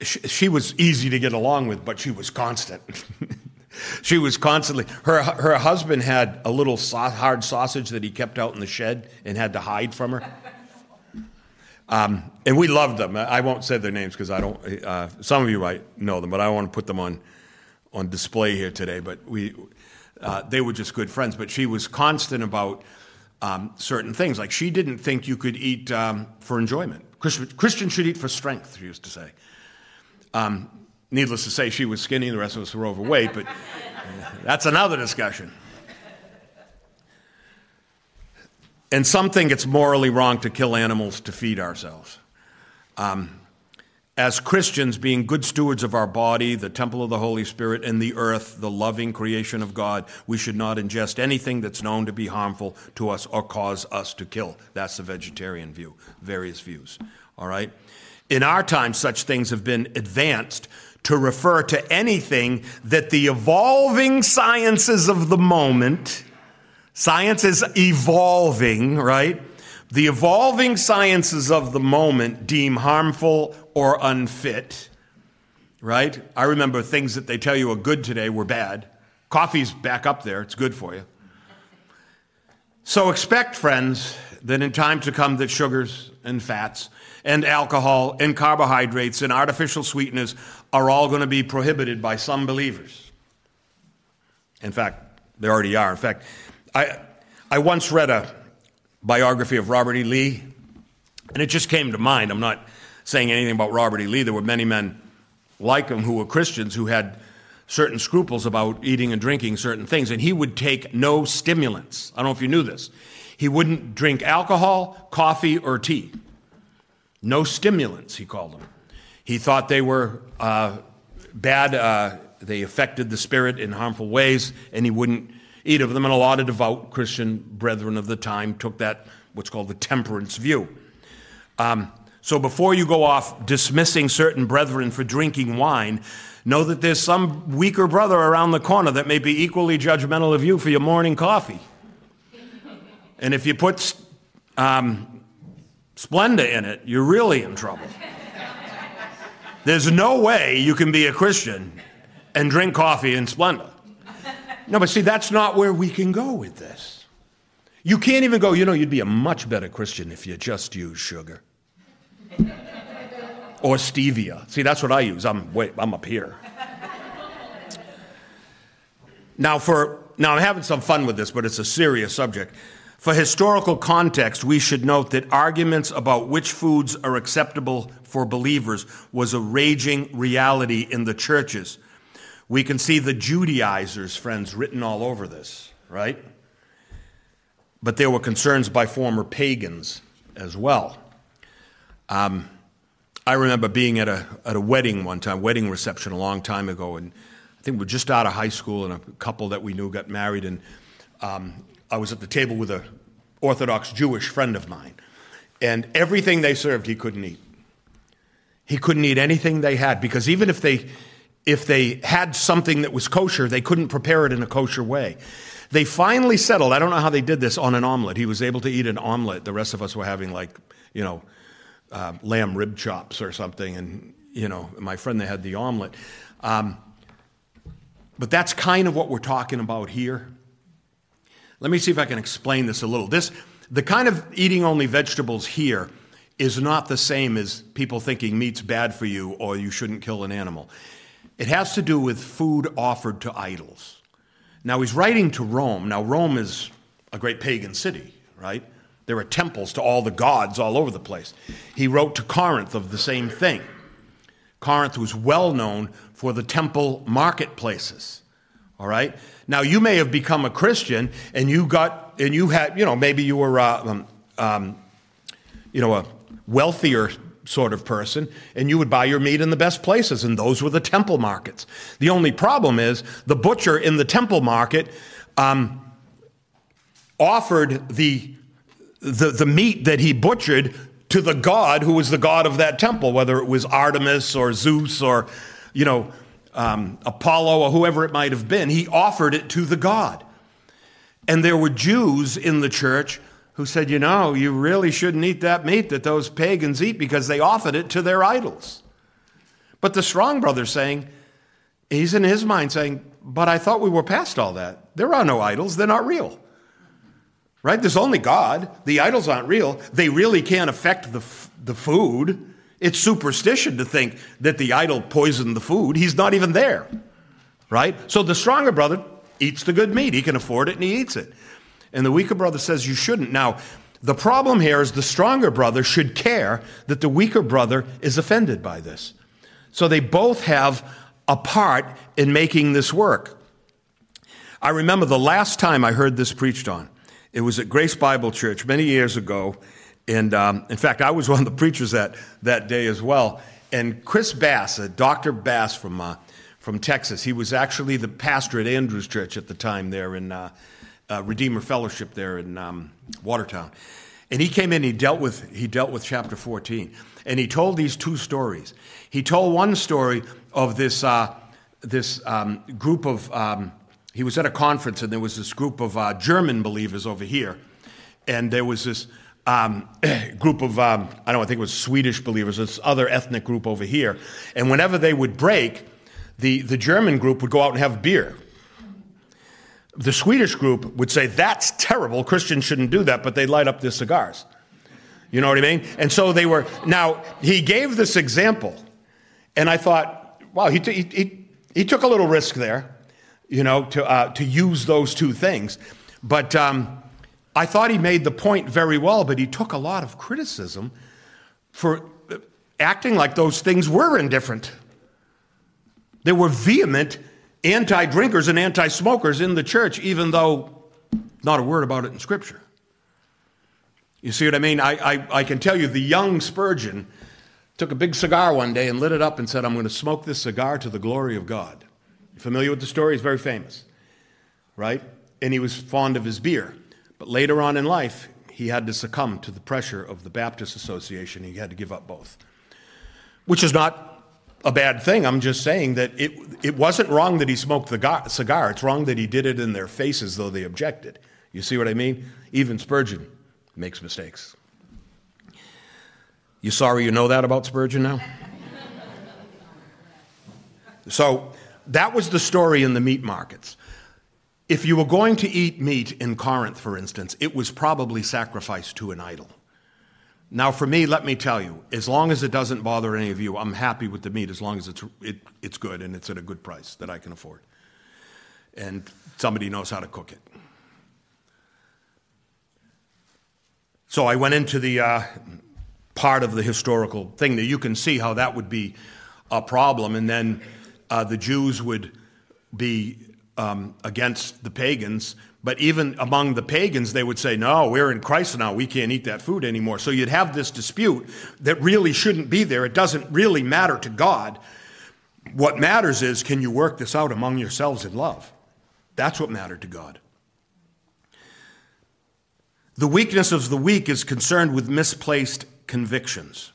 she, she was easy to get along with, but she was constant. she was constantly her her husband had a little hard sausage that he kept out in the shed and had to hide from her um, and we loved them. I won't say their names because I don't. Uh, some of you might know them, but I want to put them on on display here today. But we, uh, they were just good friends. But she was constant about um, certain things. Like she didn't think you could eat um, for enjoyment. Christians should eat for strength. She used to say. Um, needless to say, she was skinny. The rest of us were overweight. But that's another discussion. And some think it's morally wrong to kill animals to feed ourselves. Um, as Christians, being good stewards of our body, the temple of the Holy Spirit, and the earth, the loving creation of God, we should not ingest anything that's known to be harmful to us or cause us to kill. That's the vegetarian view, various views. All right? In our time, such things have been advanced to refer to anything that the evolving sciences of the moment Science is evolving, right? The evolving sciences of the moment deem harmful or unfit, right? I remember things that they tell you are good today were bad. Coffee's back up there, it's good for you. So expect, friends, that in time to come that sugars and fats and alcohol and carbohydrates and artificial sweeteners are all going to be prohibited by some believers. In fact, they already are. In fact, I, I once read a biography of Robert E. Lee, and it just came to mind. I'm not saying anything about Robert E. Lee. There were many men like him who were Christians who had certain scruples about eating and drinking certain things, and he would take no stimulants. I don't know if you knew this. He wouldn't drink alcohol, coffee, or tea. No stimulants, he called them. He thought they were uh, bad, uh, they affected the spirit in harmful ways, and he wouldn't eat of them, and a lot of devout Christian brethren of the time took that what's called the temperance view. Um, so before you go off dismissing certain brethren for drinking wine, know that there's some weaker brother around the corner that may be equally judgmental of you for your morning coffee. And if you put um, Splenda in it, you're really in trouble. There's no way you can be a Christian and drink coffee in Splenda. No, but see, that's not where we can go with this. You can't even go, you know, you'd be a much better Christian if you just used sugar or stevia. See, that's what I use. I'm wait, I'm up here. Now for now I'm having some fun with this, but it's a serious subject. For historical context, we should note that arguments about which foods are acceptable for believers was a raging reality in the churches. We can see the Judaizers, friends, written all over this, right? But there were concerns by former pagans as well. Um, I remember being at a, at a wedding one time, wedding reception a long time ago, and I think we were just out of high school, and a couple that we knew got married, and um, I was at the table with an Orthodox Jewish friend of mine, and everything they served he couldn't eat. He couldn't eat anything they had because even if they if they had something that was kosher, they couldn't prepare it in a kosher way. They finally settled, I don't know how they did this, on an omelet. He was able to eat an omelet. The rest of us were having like, you know, uh, lamb rib chops or something. And, you know, my friend, they had the omelet. Um, but that's kind of what we're talking about here. Let me see if I can explain this a little. This, the kind of eating only vegetables here is not the same as people thinking meat's bad for you or you shouldn't kill an animal. It has to do with food offered to idols. Now, he's writing to Rome. Now, Rome is a great pagan city, right? There are temples to all the gods all over the place. He wrote to Corinth of the same thing. Corinth was well known for the temple marketplaces. All right? Now, you may have become a Christian and you got, and you had, you know, maybe you were, uh, um, um, you know, a wealthier sort of person, and you would buy your meat in the best places, and those were the temple markets. The only problem is the butcher in the temple market um, offered the, the, the meat that he butchered to the god who was the god of that temple, whether it was Artemis or Zeus or, you know, um, Apollo or whoever it might have been. He offered it to the god. And there were Jews in the church who said, You know, you really shouldn't eat that meat that those pagans eat because they offered it to their idols. But the strong brother's saying, He's in his mind saying, But I thought we were past all that. There are no idols, they're not real. Right? There's only God. The idols aren't real. They really can't affect the, the food. It's superstition to think that the idol poisoned the food. He's not even there. Right? So the stronger brother eats the good meat. He can afford it and he eats it and the weaker brother says you shouldn't. Now, the problem here is the stronger brother should care that the weaker brother is offended by this. So they both have a part in making this work. I remember the last time I heard this preached on. It was at Grace Bible Church many years ago. And um, in fact, I was one of the preachers that, that day as well. And Chris Bass, uh, Dr. Bass from, uh, from Texas, he was actually the pastor at Andrews Church at the time there in, uh, uh, Redeemer Fellowship there in um, Watertown. And he came in, he dealt with he dealt with chapter 14. And he told these two stories. He told one story of this uh, this um, group of um, he was at a conference and there was this group of uh, German believers over here, and there was this um, group of um, I don't know, I think it was Swedish believers, this other ethnic group over here, and whenever they would break, the the German group would go out and have beer the Swedish group would say, that's terrible. Christians shouldn't do that, but they light up their cigars. You know what I mean? And so they were. Now, he gave this example, and I thought, wow, he, t- he, he took a little risk there, you know, to, uh, to use those two things. But um, I thought he made the point very well, but he took a lot of criticism for acting like those things were indifferent. They were vehement anti drinkers and anti smokers in the church, even though not a word about it in Scripture. You see what I mean? I, I, I, can tell you the young Spurgeon took a big cigar one day and lit it up and said, I'm going to smoke this cigar to the glory of God. You familiar with the story? He's very famous, right? And he was fond of his beer. But later on in life, he had to succumb to the pressure of the Baptist Association. He had to give up both, which is not a bad thing. I'm just saying that it, it wasn't wrong that he smoked the cigar. It's wrong that he did it in their faces, though they objected. You see what I mean? Even Spurgeon makes mistakes. You sorry you know that about Spurgeon now? so that was the story in the meat markets. If you were going to eat meat in Corinth, for instance, it was probably sacrificed to an idol. Now, for me, let me tell you, as long as it doesn't bother any of you, I'm happy with the meat as long as it's, it, it's good and it's at a good price that I can afford. And somebody knows how to cook it. So I went into the uh, part of the historical thing that you can see how that would be a problem. And then uh, the Jews would be um, against the pagans. But even among the pagans, they would say, No, we're in Christ now. We can't eat that food anymore. So you'd have this dispute that really shouldn't be there. It doesn't really matter to God. What matters is can you work this out among yourselves in love? That's what mattered to God. The weakness of the weak is concerned with misplaced convictions.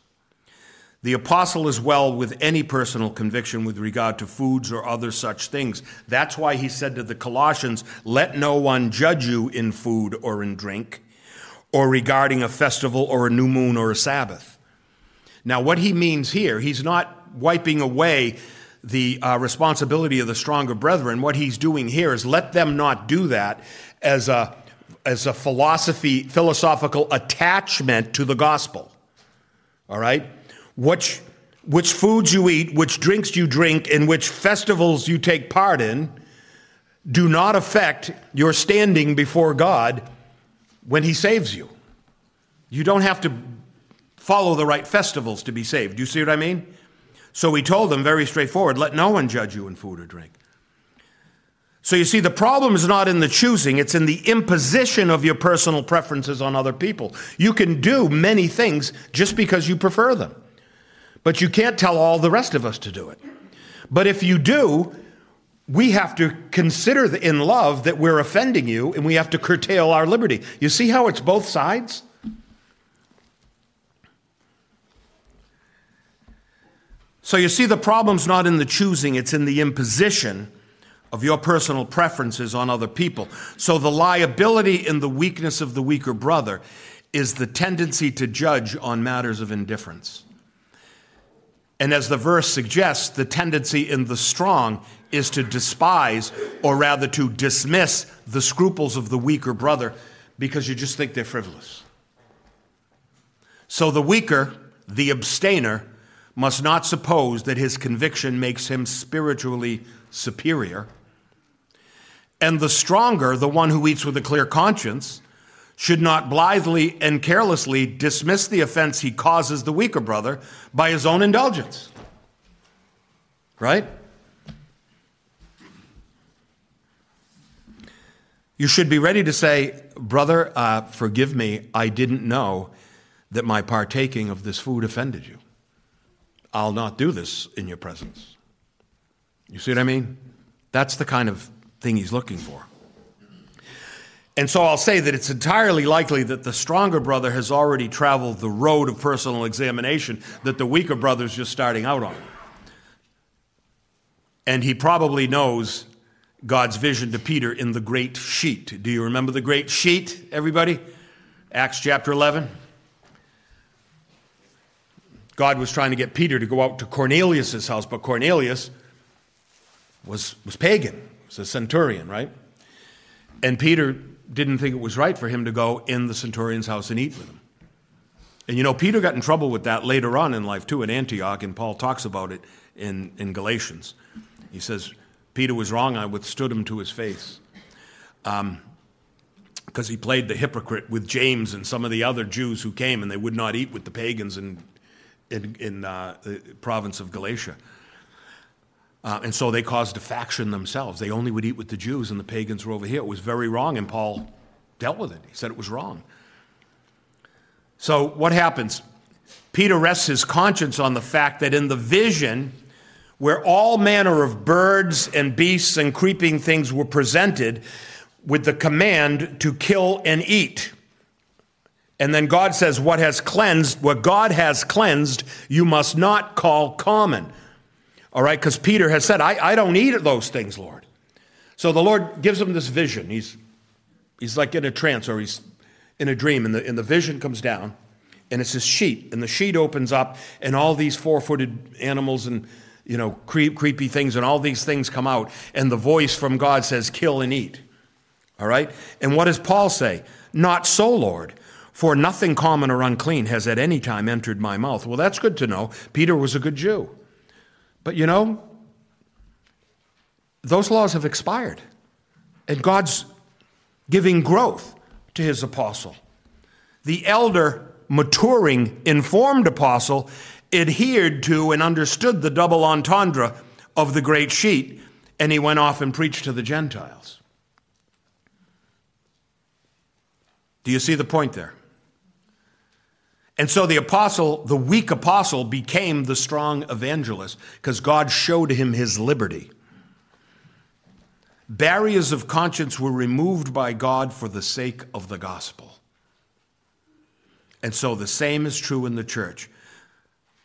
The apostle is well with any personal conviction with regard to foods or other such things. That's why he said to the Colossians, Let no one judge you in food or in drink, or regarding a festival or a new moon or a Sabbath. Now, what he means here, he's not wiping away the uh, responsibility of the stronger brethren. What he's doing here is let them not do that as a, as a philosophy, philosophical attachment to the gospel. All right? Which, which foods you eat, which drinks you drink, and which festivals you take part in do not affect your standing before God when He saves you. You don't have to follow the right festivals to be saved. Do you see what I mean? So he told them very straightforward let no one judge you in food or drink. So you see, the problem is not in the choosing, it's in the imposition of your personal preferences on other people. You can do many things just because you prefer them. But you can't tell all the rest of us to do it. But if you do, we have to consider in love that we're offending you and we have to curtail our liberty. You see how it's both sides? So you see, the problem's not in the choosing, it's in the imposition of your personal preferences on other people. So the liability in the weakness of the weaker brother is the tendency to judge on matters of indifference. And as the verse suggests, the tendency in the strong is to despise or rather to dismiss the scruples of the weaker brother because you just think they're frivolous. So the weaker, the abstainer, must not suppose that his conviction makes him spiritually superior. And the stronger, the one who eats with a clear conscience, should not blithely and carelessly dismiss the offense he causes the weaker brother by his own indulgence. Right? You should be ready to say, Brother, uh, forgive me, I didn't know that my partaking of this food offended you. I'll not do this in your presence. You see what I mean? That's the kind of thing he's looking for. And so I'll say that it's entirely likely that the stronger brother has already traveled the road of personal examination that the weaker brother is just starting out on. And he probably knows God's vision to Peter in the great sheet. Do you remember the great sheet, everybody? Acts chapter 11. God was trying to get Peter to go out to Cornelius' house, but Cornelius was, was pagan, was a centurion, right? And Peter didn't think it was right for him to go in the centurion's house and eat with him. And you know, Peter got in trouble with that later on in life too at Antioch, and Paul talks about it in, in Galatians. He says, Peter was wrong, I withstood him to his face. Um, because he played the hypocrite with James and some of the other Jews who came and they would not eat with the pagans in, in, in uh, the province of Galatia. Uh, and so they caused a faction themselves. They only would eat with the Jews, and the pagans were over here. It was very wrong, and Paul dealt with it. He said it was wrong. So what happens? Peter rests his conscience on the fact that in the vision, where all manner of birds and beasts and creeping things were presented with the command to kill and eat. And then God says, What has cleansed, what God has cleansed, you must not call common. All right, because Peter has said, I, I don't eat those things, Lord. So the Lord gives him this vision. He's, he's like in a trance or he's in a dream, and the, and the vision comes down, and it's this sheet, and the sheet opens up, and all these four footed animals and you know, creep, creepy things, and all these things come out, and the voice from God says, Kill and eat. All right? And what does Paul say? Not so, Lord. For nothing common or unclean has at any time entered my mouth. Well, that's good to know. Peter was a good Jew. But you know, those laws have expired. And God's giving growth to his apostle. The elder, maturing, informed apostle adhered to and understood the double entendre of the great sheet, and he went off and preached to the Gentiles. Do you see the point there? And so the apostle, the weak apostle, became the strong evangelist because God showed him his liberty. Barriers of conscience were removed by God for the sake of the gospel. And so the same is true in the church.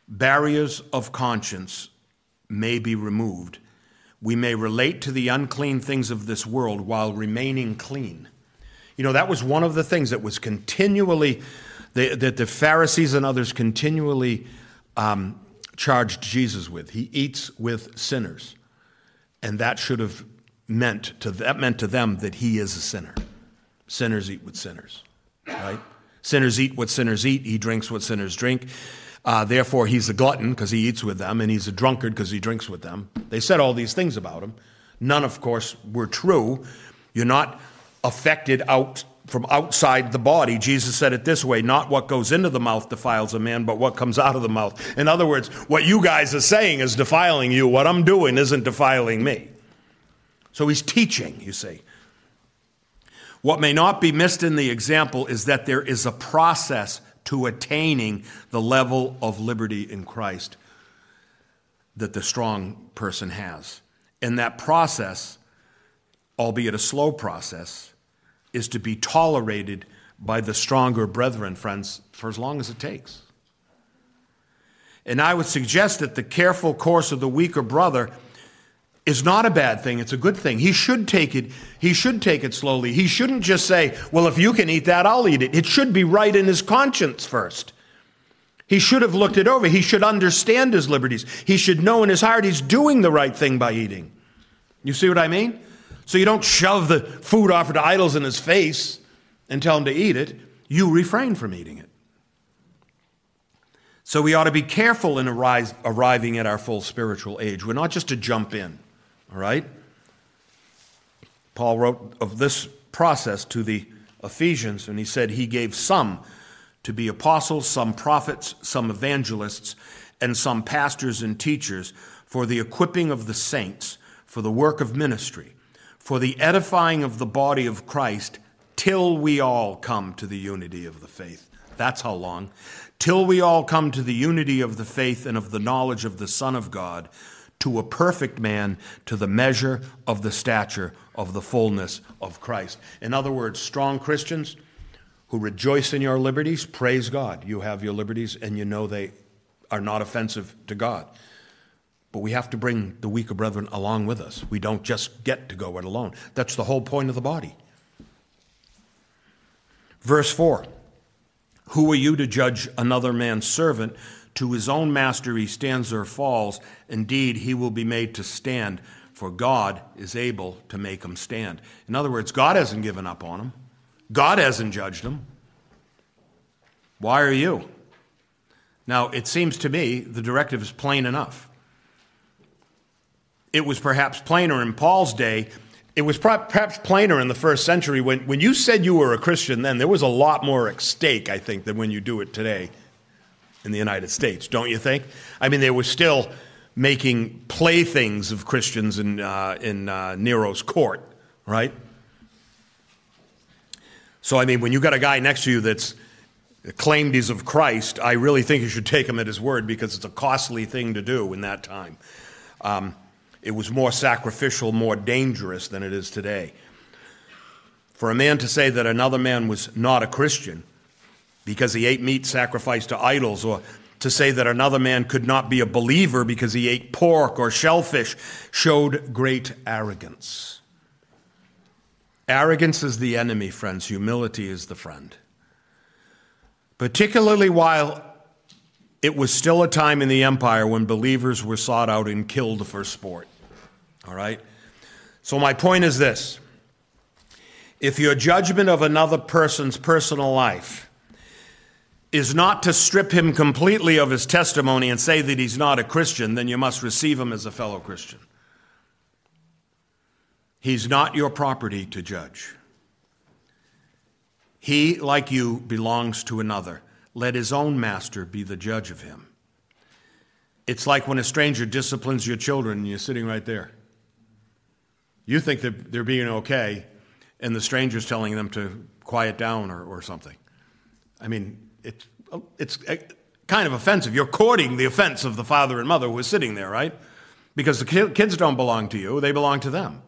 Barriers of conscience may be removed. We may relate to the unclean things of this world while remaining clean. You know, that was one of the things that was continually that the Pharisees and others continually um, charged Jesus with. He eats with sinners. And that should have meant to that meant to them that he is a sinner. Sinners eat with sinners, right? Sinners eat what sinners eat. He drinks what sinners drink. Uh, therefore, he's a glutton because he eats with them, and he's a drunkard because he drinks with them. They said all these things about him. None, of course, were true. You're not affected out from outside the body. Jesus said it this way not what goes into the mouth defiles a man, but what comes out of the mouth. In other words, what you guys are saying is defiling you. What I'm doing isn't defiling me. So he's teaching, you see. What may not be missed in the example is that there is a process to attaining the level of liberty in Christ that the strong person has. And that process, albeit a slow process, is to be tolerated by the stronger brethren, friends, for as long as it takes. And I would suggest that the careful course of the weaker brother is not a bad thing it's a good thing. He should take it he should take it slowly. He shouldn't just say well if you can eat that i'll eat it. It should be right in his conscience first. He should have looked it over. He should understand his liberties. He should know in his heart he's doing the right thing by eating. You see what i mean so you don't shove the food offered to idols in his face and tell him to eat it. You refrain from eating it. So we ought to be careful in arriving at our full spiritual age. We're not just to jump in, all right? Paul wrote of this process to the Ephesians, and he said he gave some to be apostles, some prophets, some evangelists, and some pastors and teachers for the equipping of the saints, for the work of ministry for the edifying of the body of Christ till we all come to the unity of the faith. That's how long. Till we all come to the unity of the faith and of the knowledge of the Son of God, to a perfect man, to the measure of the stature of the fullness of Christ. In other words, strong Christians who rejoice in your liberties, praise God. You have your liberties and you know they are not offensive to God. But we have to bring the weaker brethren along with us. We don't just get to go it alone. That's the whole point of the body. Verse 4 Who are you to judge another man's servant? To his own master he stands or falls. Indeed, he will be made to stand, for God is able to make him stand. In other words, God hasn't given up on him, God hasn't judged him. Why are you? Now, it seems to me the directive is plain enough it was perhaps plainer in Paul's day. It was perhaps plainer in the first century when, when you said you were a Christian then, there was a lot more at stake, I think, than when you do it today in the United States, don't you think? I mean, they were still making playthings of Christians in, uh, in uh, Nero's court, right? So, I mean, when you got a guy next to you that's claimed he's of Christ, I really think you should take him at his word because it's a costly thing to do in that time. Um, it was more sacrificial, more dangerous than it is today. For a man to say that another man was not a Christian because he ate meat sacrificed to idols, or to say that another man could not be a believer because he ate pork or shellfish showed great arrogance. Arrogance is the enemy, friends. Humility is the friend. Particularly while it was still a time in the empire when believers were sought out and killed for sport. All right? So, my point is this if your judgment of another person's personal life is not to strip him completely of his testimony and say that he's not a Christian, then you must receive him as a fellow Christian. He's not your property to judge. He, like you, belongs to another. Let his own master be the judge of him. It's like when a stranger disciplines your children and you're sitting right there. You think that they're being okay, and the stranger's telling them to quiet down or, or something. I mean, it's, it's kind of offensive. You're courting the offense of the father and mother who is sitting there, right? Because the kids don't belong to you, they belong to them.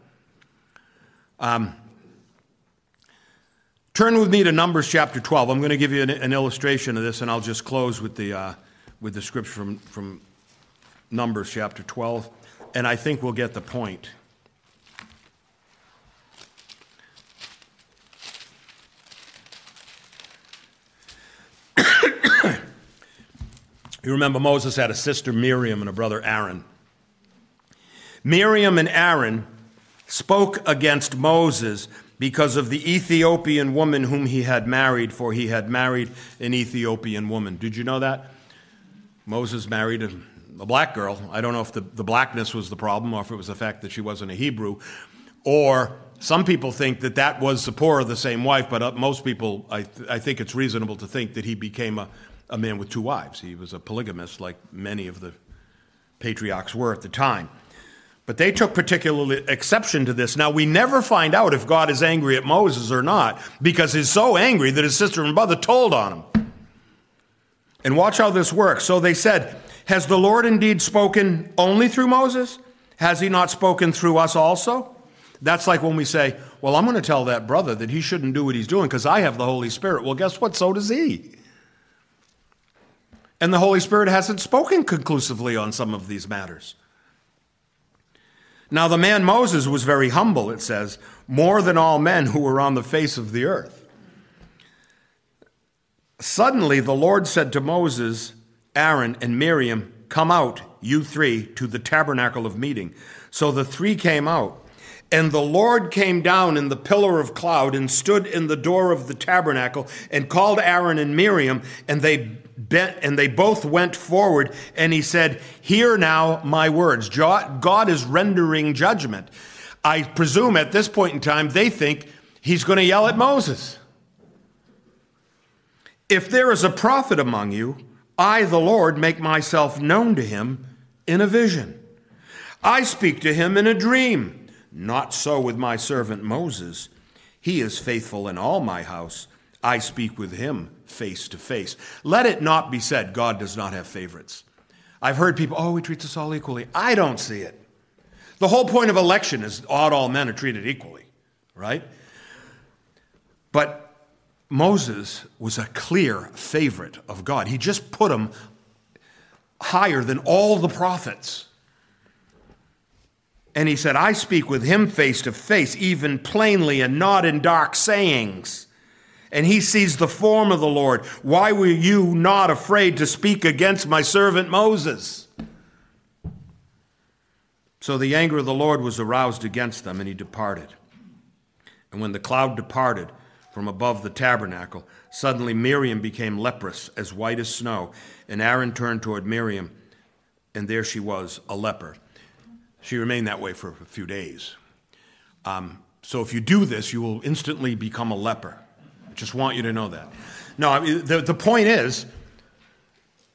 Um, turn with me to Numbers chapter 12. I'm going to give you an, an illustration of this, and I'll just close with the, uh, with the scripture from, from Numbers chapter 12, and I think we'll get the point. You remember Moses had a sister Miriam and a brother Aaron. Miriam and Aaron spoke against Moses because of the Ethiopian woman whom he had married, for he had married an Ethiopian woman. Did you know that? Moses married a, a black girl. I don't know if the, the blackness was the problem or if it was the fact that she wasn't a Hebrew. Or some people think that that was Zipporah, the same wife, but uh, most people, I, th- I think it's reasonable to think that he became a, a man with two wives. He was a polygamist, like many of the patriarchs were at the time. But they took particular exception to this. Now, we never find out if God is angry at Moses or not, because he's so angry that his sister and brother told on him. And watch how this works. So they said, Has the Lord indeed spoken only through Moses? Has he not spoken through us also? That's like when we say, Well, I'm going to tell that brother that he shouldn't do what he's doing because I have the Holy Spirit. Well, guess what? So does he. And the Holy Spirit hasn't spoken conclusively on some of these matters. Now, the man Moses was very humble, it says, more than all men who were on the face of the earth. Suddenly, the Lord said to Moses, Aaron, and Miriam, Come out, you three, to the tabernacle of meeting. So the three came out. And the Lord came down in the pillar of cloud and stood in the door of the tabernacle and called Aaron and Miriam, and they bent, and they both went forward. And he said, "Hear now my words." God is rendering judgment. I presume at this point in time they think he's going to yell at Moses. If there is a prophet among you, I, the Lord, make myself known to him in a vision. I speak to him in a dream. Not so with my servant Moses. He is faithful in all my house. I speak with him face to face. Let it not be said God does not have favorites. I've heard people, oh, he treats us all equally. I don't see it. The whole point of election is ought all men are treated equally, right? But Moses was a clear favorite of God. He just put him higher than all the prophets. And he said, I speak with him face to face, even plainly and not in dark sayings. And he sees the form of the Lord. Why were you not afraid to speak against my servant Moses? So the anger of the Lord was aroused against them, and he departed. And when the cloud departed from above the tabernacle, suddenly Miriam became leprous, as white as snow. And Aaron turned toward Miriam, and there she was, a leper. She remained that way for a few days. Um, so if you do this, you will instantly become a leper. Just want you to know that. No, I mean, the, the point is,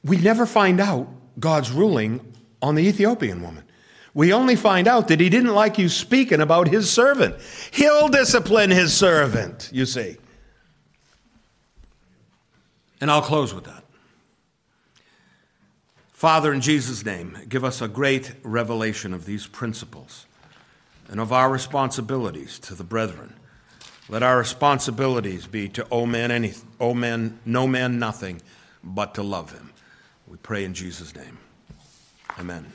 we never find out God's ruling on the Ethiopian woman. We only find out that he didn't like you speaking about his servant. He'll discipline his servant, you see. And I'll close with that. Father, in Jesus' name, give us a great revelation of these principles and of our responsibilities to the brethren Let our responsibilities be to owe man, any, owe man no man nothing but to love him. We pray in Jesus' name. Amen.